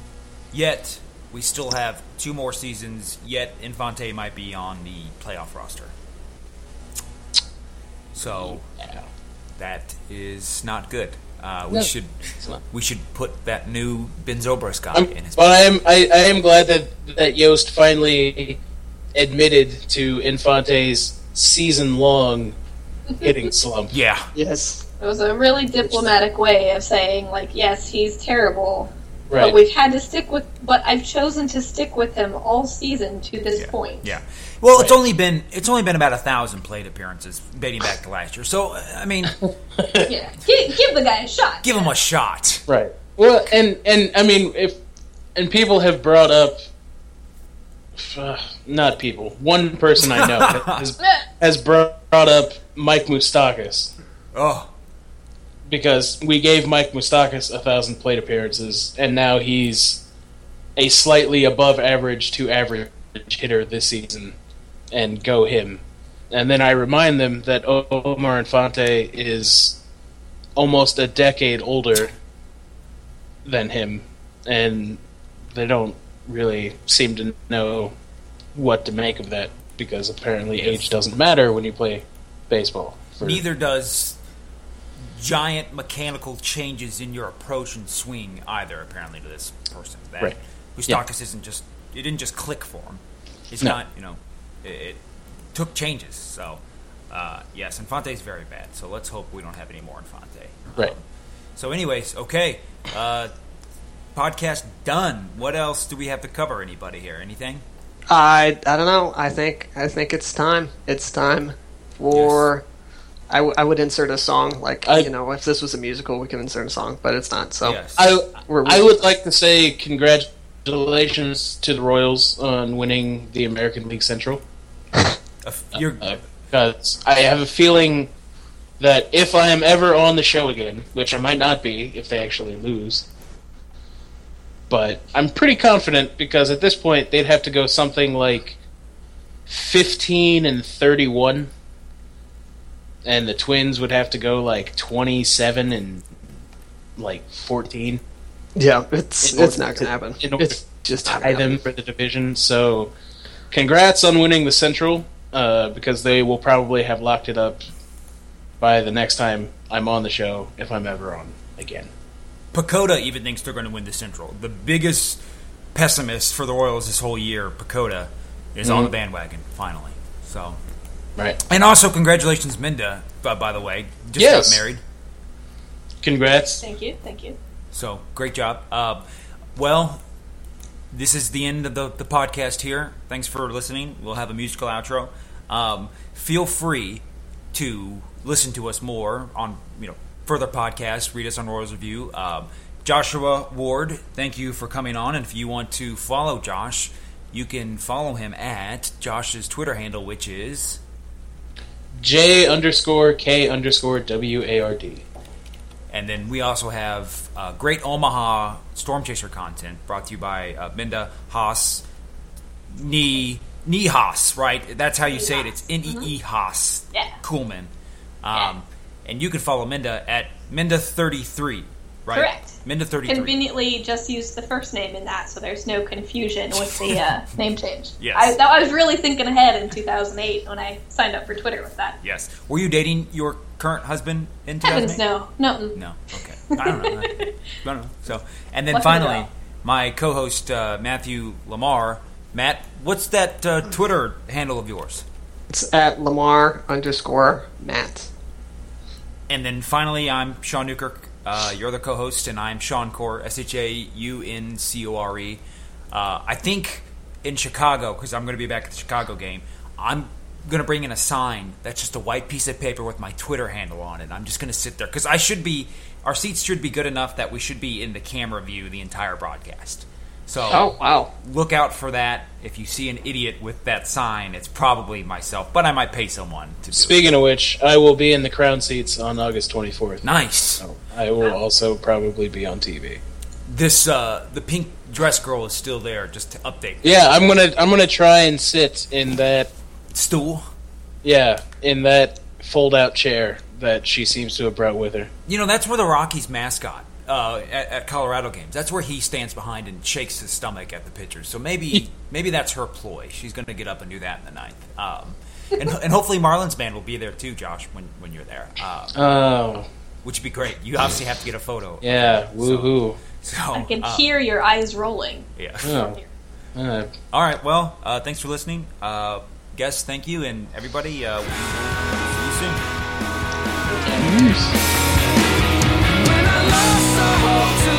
Yet we still have two more seasons. Yet Infante might be on the playoff roster. So Yeah. that is not good. Uh, we No, should we should put that new Ben Zobrist guy I'm, in his. but I am I, I am glad that that Yost finally admitted to Infante's season long hitting slump. yeah, Yes. It was a really diplomatic way of saying, like, yes, he's terrible, but we've had to stick with. But I've chosen to stick with him all season to this point. yeah. Well, it's only been it's only been about a thousand plate appearances dating back to last year. So I mean, yeah. Give, give the guy a shot. give him a shot. Right. Well, and and I mean, if and people have brought up, uh, not people. One person I know has, has brought up Mike Moustakas Oh, because we gave Mike Moustakas a thousand plate appearances, and now he's a slightly above average to average hitter this season, and go him. And then I remind them that Omar Infante is almost a decade older than him, and they don't really seem to know what to make of that because apparently age doesn't matter when you play baseball. Neither does giant mechanical changes in your approach and swing either. Apparently, to this person, that Right. Moustakas isn't just it didn't just click for him. It's No. not you know it, it took changes. So uh, yes, Infante is very bad. So let's hope we don't have any more Infante. Right. Um, so, anyways, okay. Uh, podcast done. What else do we have to cover? Anybody here? Anything? I I don't know. I think I think it's time. It's time for. I, w- I would insert a song like I- you know if this was a musical we could insert a song but it's not so yes. I We're- I would like to say congratulations to the Royals on winning the American League Central. You're, uh, Because I have a feeling that if I am ever on the show again, which I might not be if they actually lose, but I'm pretty confident because at this point they'd have to go something like 15 and 31, and the Twins would have to go like 27 and like 14. yeah it's it's not gonna happen it's just tie them for the division. So, congrats on winning the Central uh, because they will probably have locked it up by the next time I'm on the show if I'm ever on again. Pacoda even thinks they're going to win the Central. The biggest pessimist for the Royals this whole year, Pacoda, is on Mhm. the bandwagon finally. So, Right. and also congratulations, Minda. By, by the way, just Yes. got married. Congrats. Thank you. Thank you. So great job. Uh, well, this is the end of the, the podcast here. Thanks for listening. We'll have a musical outro. Um, feel free to listen to us more on you know further podcasts. Read us on Royals Review. Um, Joshua Ward, thank you for coming on. And if you want to follow Josh, you can follow him at Josh's Twitter handle, which is J underscore K underscore W A R D. And then we also have uh, great Omaha Storm Chaser content brought to you by uh, Minda Haas, Ni Ni Haas, right? That's how you say it. It's N E E Haas Yeah. Coolman. Um, And you can follow Minda at Minda33, right? Correct. Minda33. Conveniently, just use the first name in that, so there's no confusion with the uh, name change. Yes. I, that, I was really thinking ahead in 2008 when I signed up for Twitter with that. Yes. Were you dating your current husband in 2008? Heavens, no, no. No. Okay. I don't know. I don't know. So, and then Lucky finally, my co-host uh, Matthew Lamar. Matt, what's that uh, Twitter handle of yours? it's at Lamar underscore Matt And then finally, I'm Sean Newkirk. Uh, you're the co-host, and I'm Sean Core, S H A U N C O R E. Uh, I think in Chicago, because I'm going to be back at the Chicago game, I'm going to bring in a sign that's just a white piece of paper with my Twitter handle on it. I'm just going to sit there because I should be. Our seats should be good enough that we should be in the camera view the entire broadcast. So Oh wow. look out for that. If you see an idiot with that sign, it's probably myself, but I might pay someone to do Speaking of which, I will be in the crown seats on August 24th. it. Nice. I will also probably be on TV. This uh, the pink dress girl is still there. Just to update. Yeah, I'm gonna I'm gonna try and sit in that Stool. yeah in that fold out chair that she seems to have brought with her. You know that's where the Rockies mascot uh, at, at Colorado games. That's where he stands behind and shakes his stomach at the pitchers. So maybe maybe that's her ploy. She's going to get up and do that in the ninth. Um, and, and hopefully Marlins Man will be there too, Josh, when when you're there, uh, Oh which would be great. You obviously have to get a photo. yeah, woohoo! So I can uh, hear your eyes rolling. Yeah. Oh. Uh, All right. Well, uh, thanks for listening. Uh, guests, thank you, and everybody. Uh, we'll see you soon. When a hope to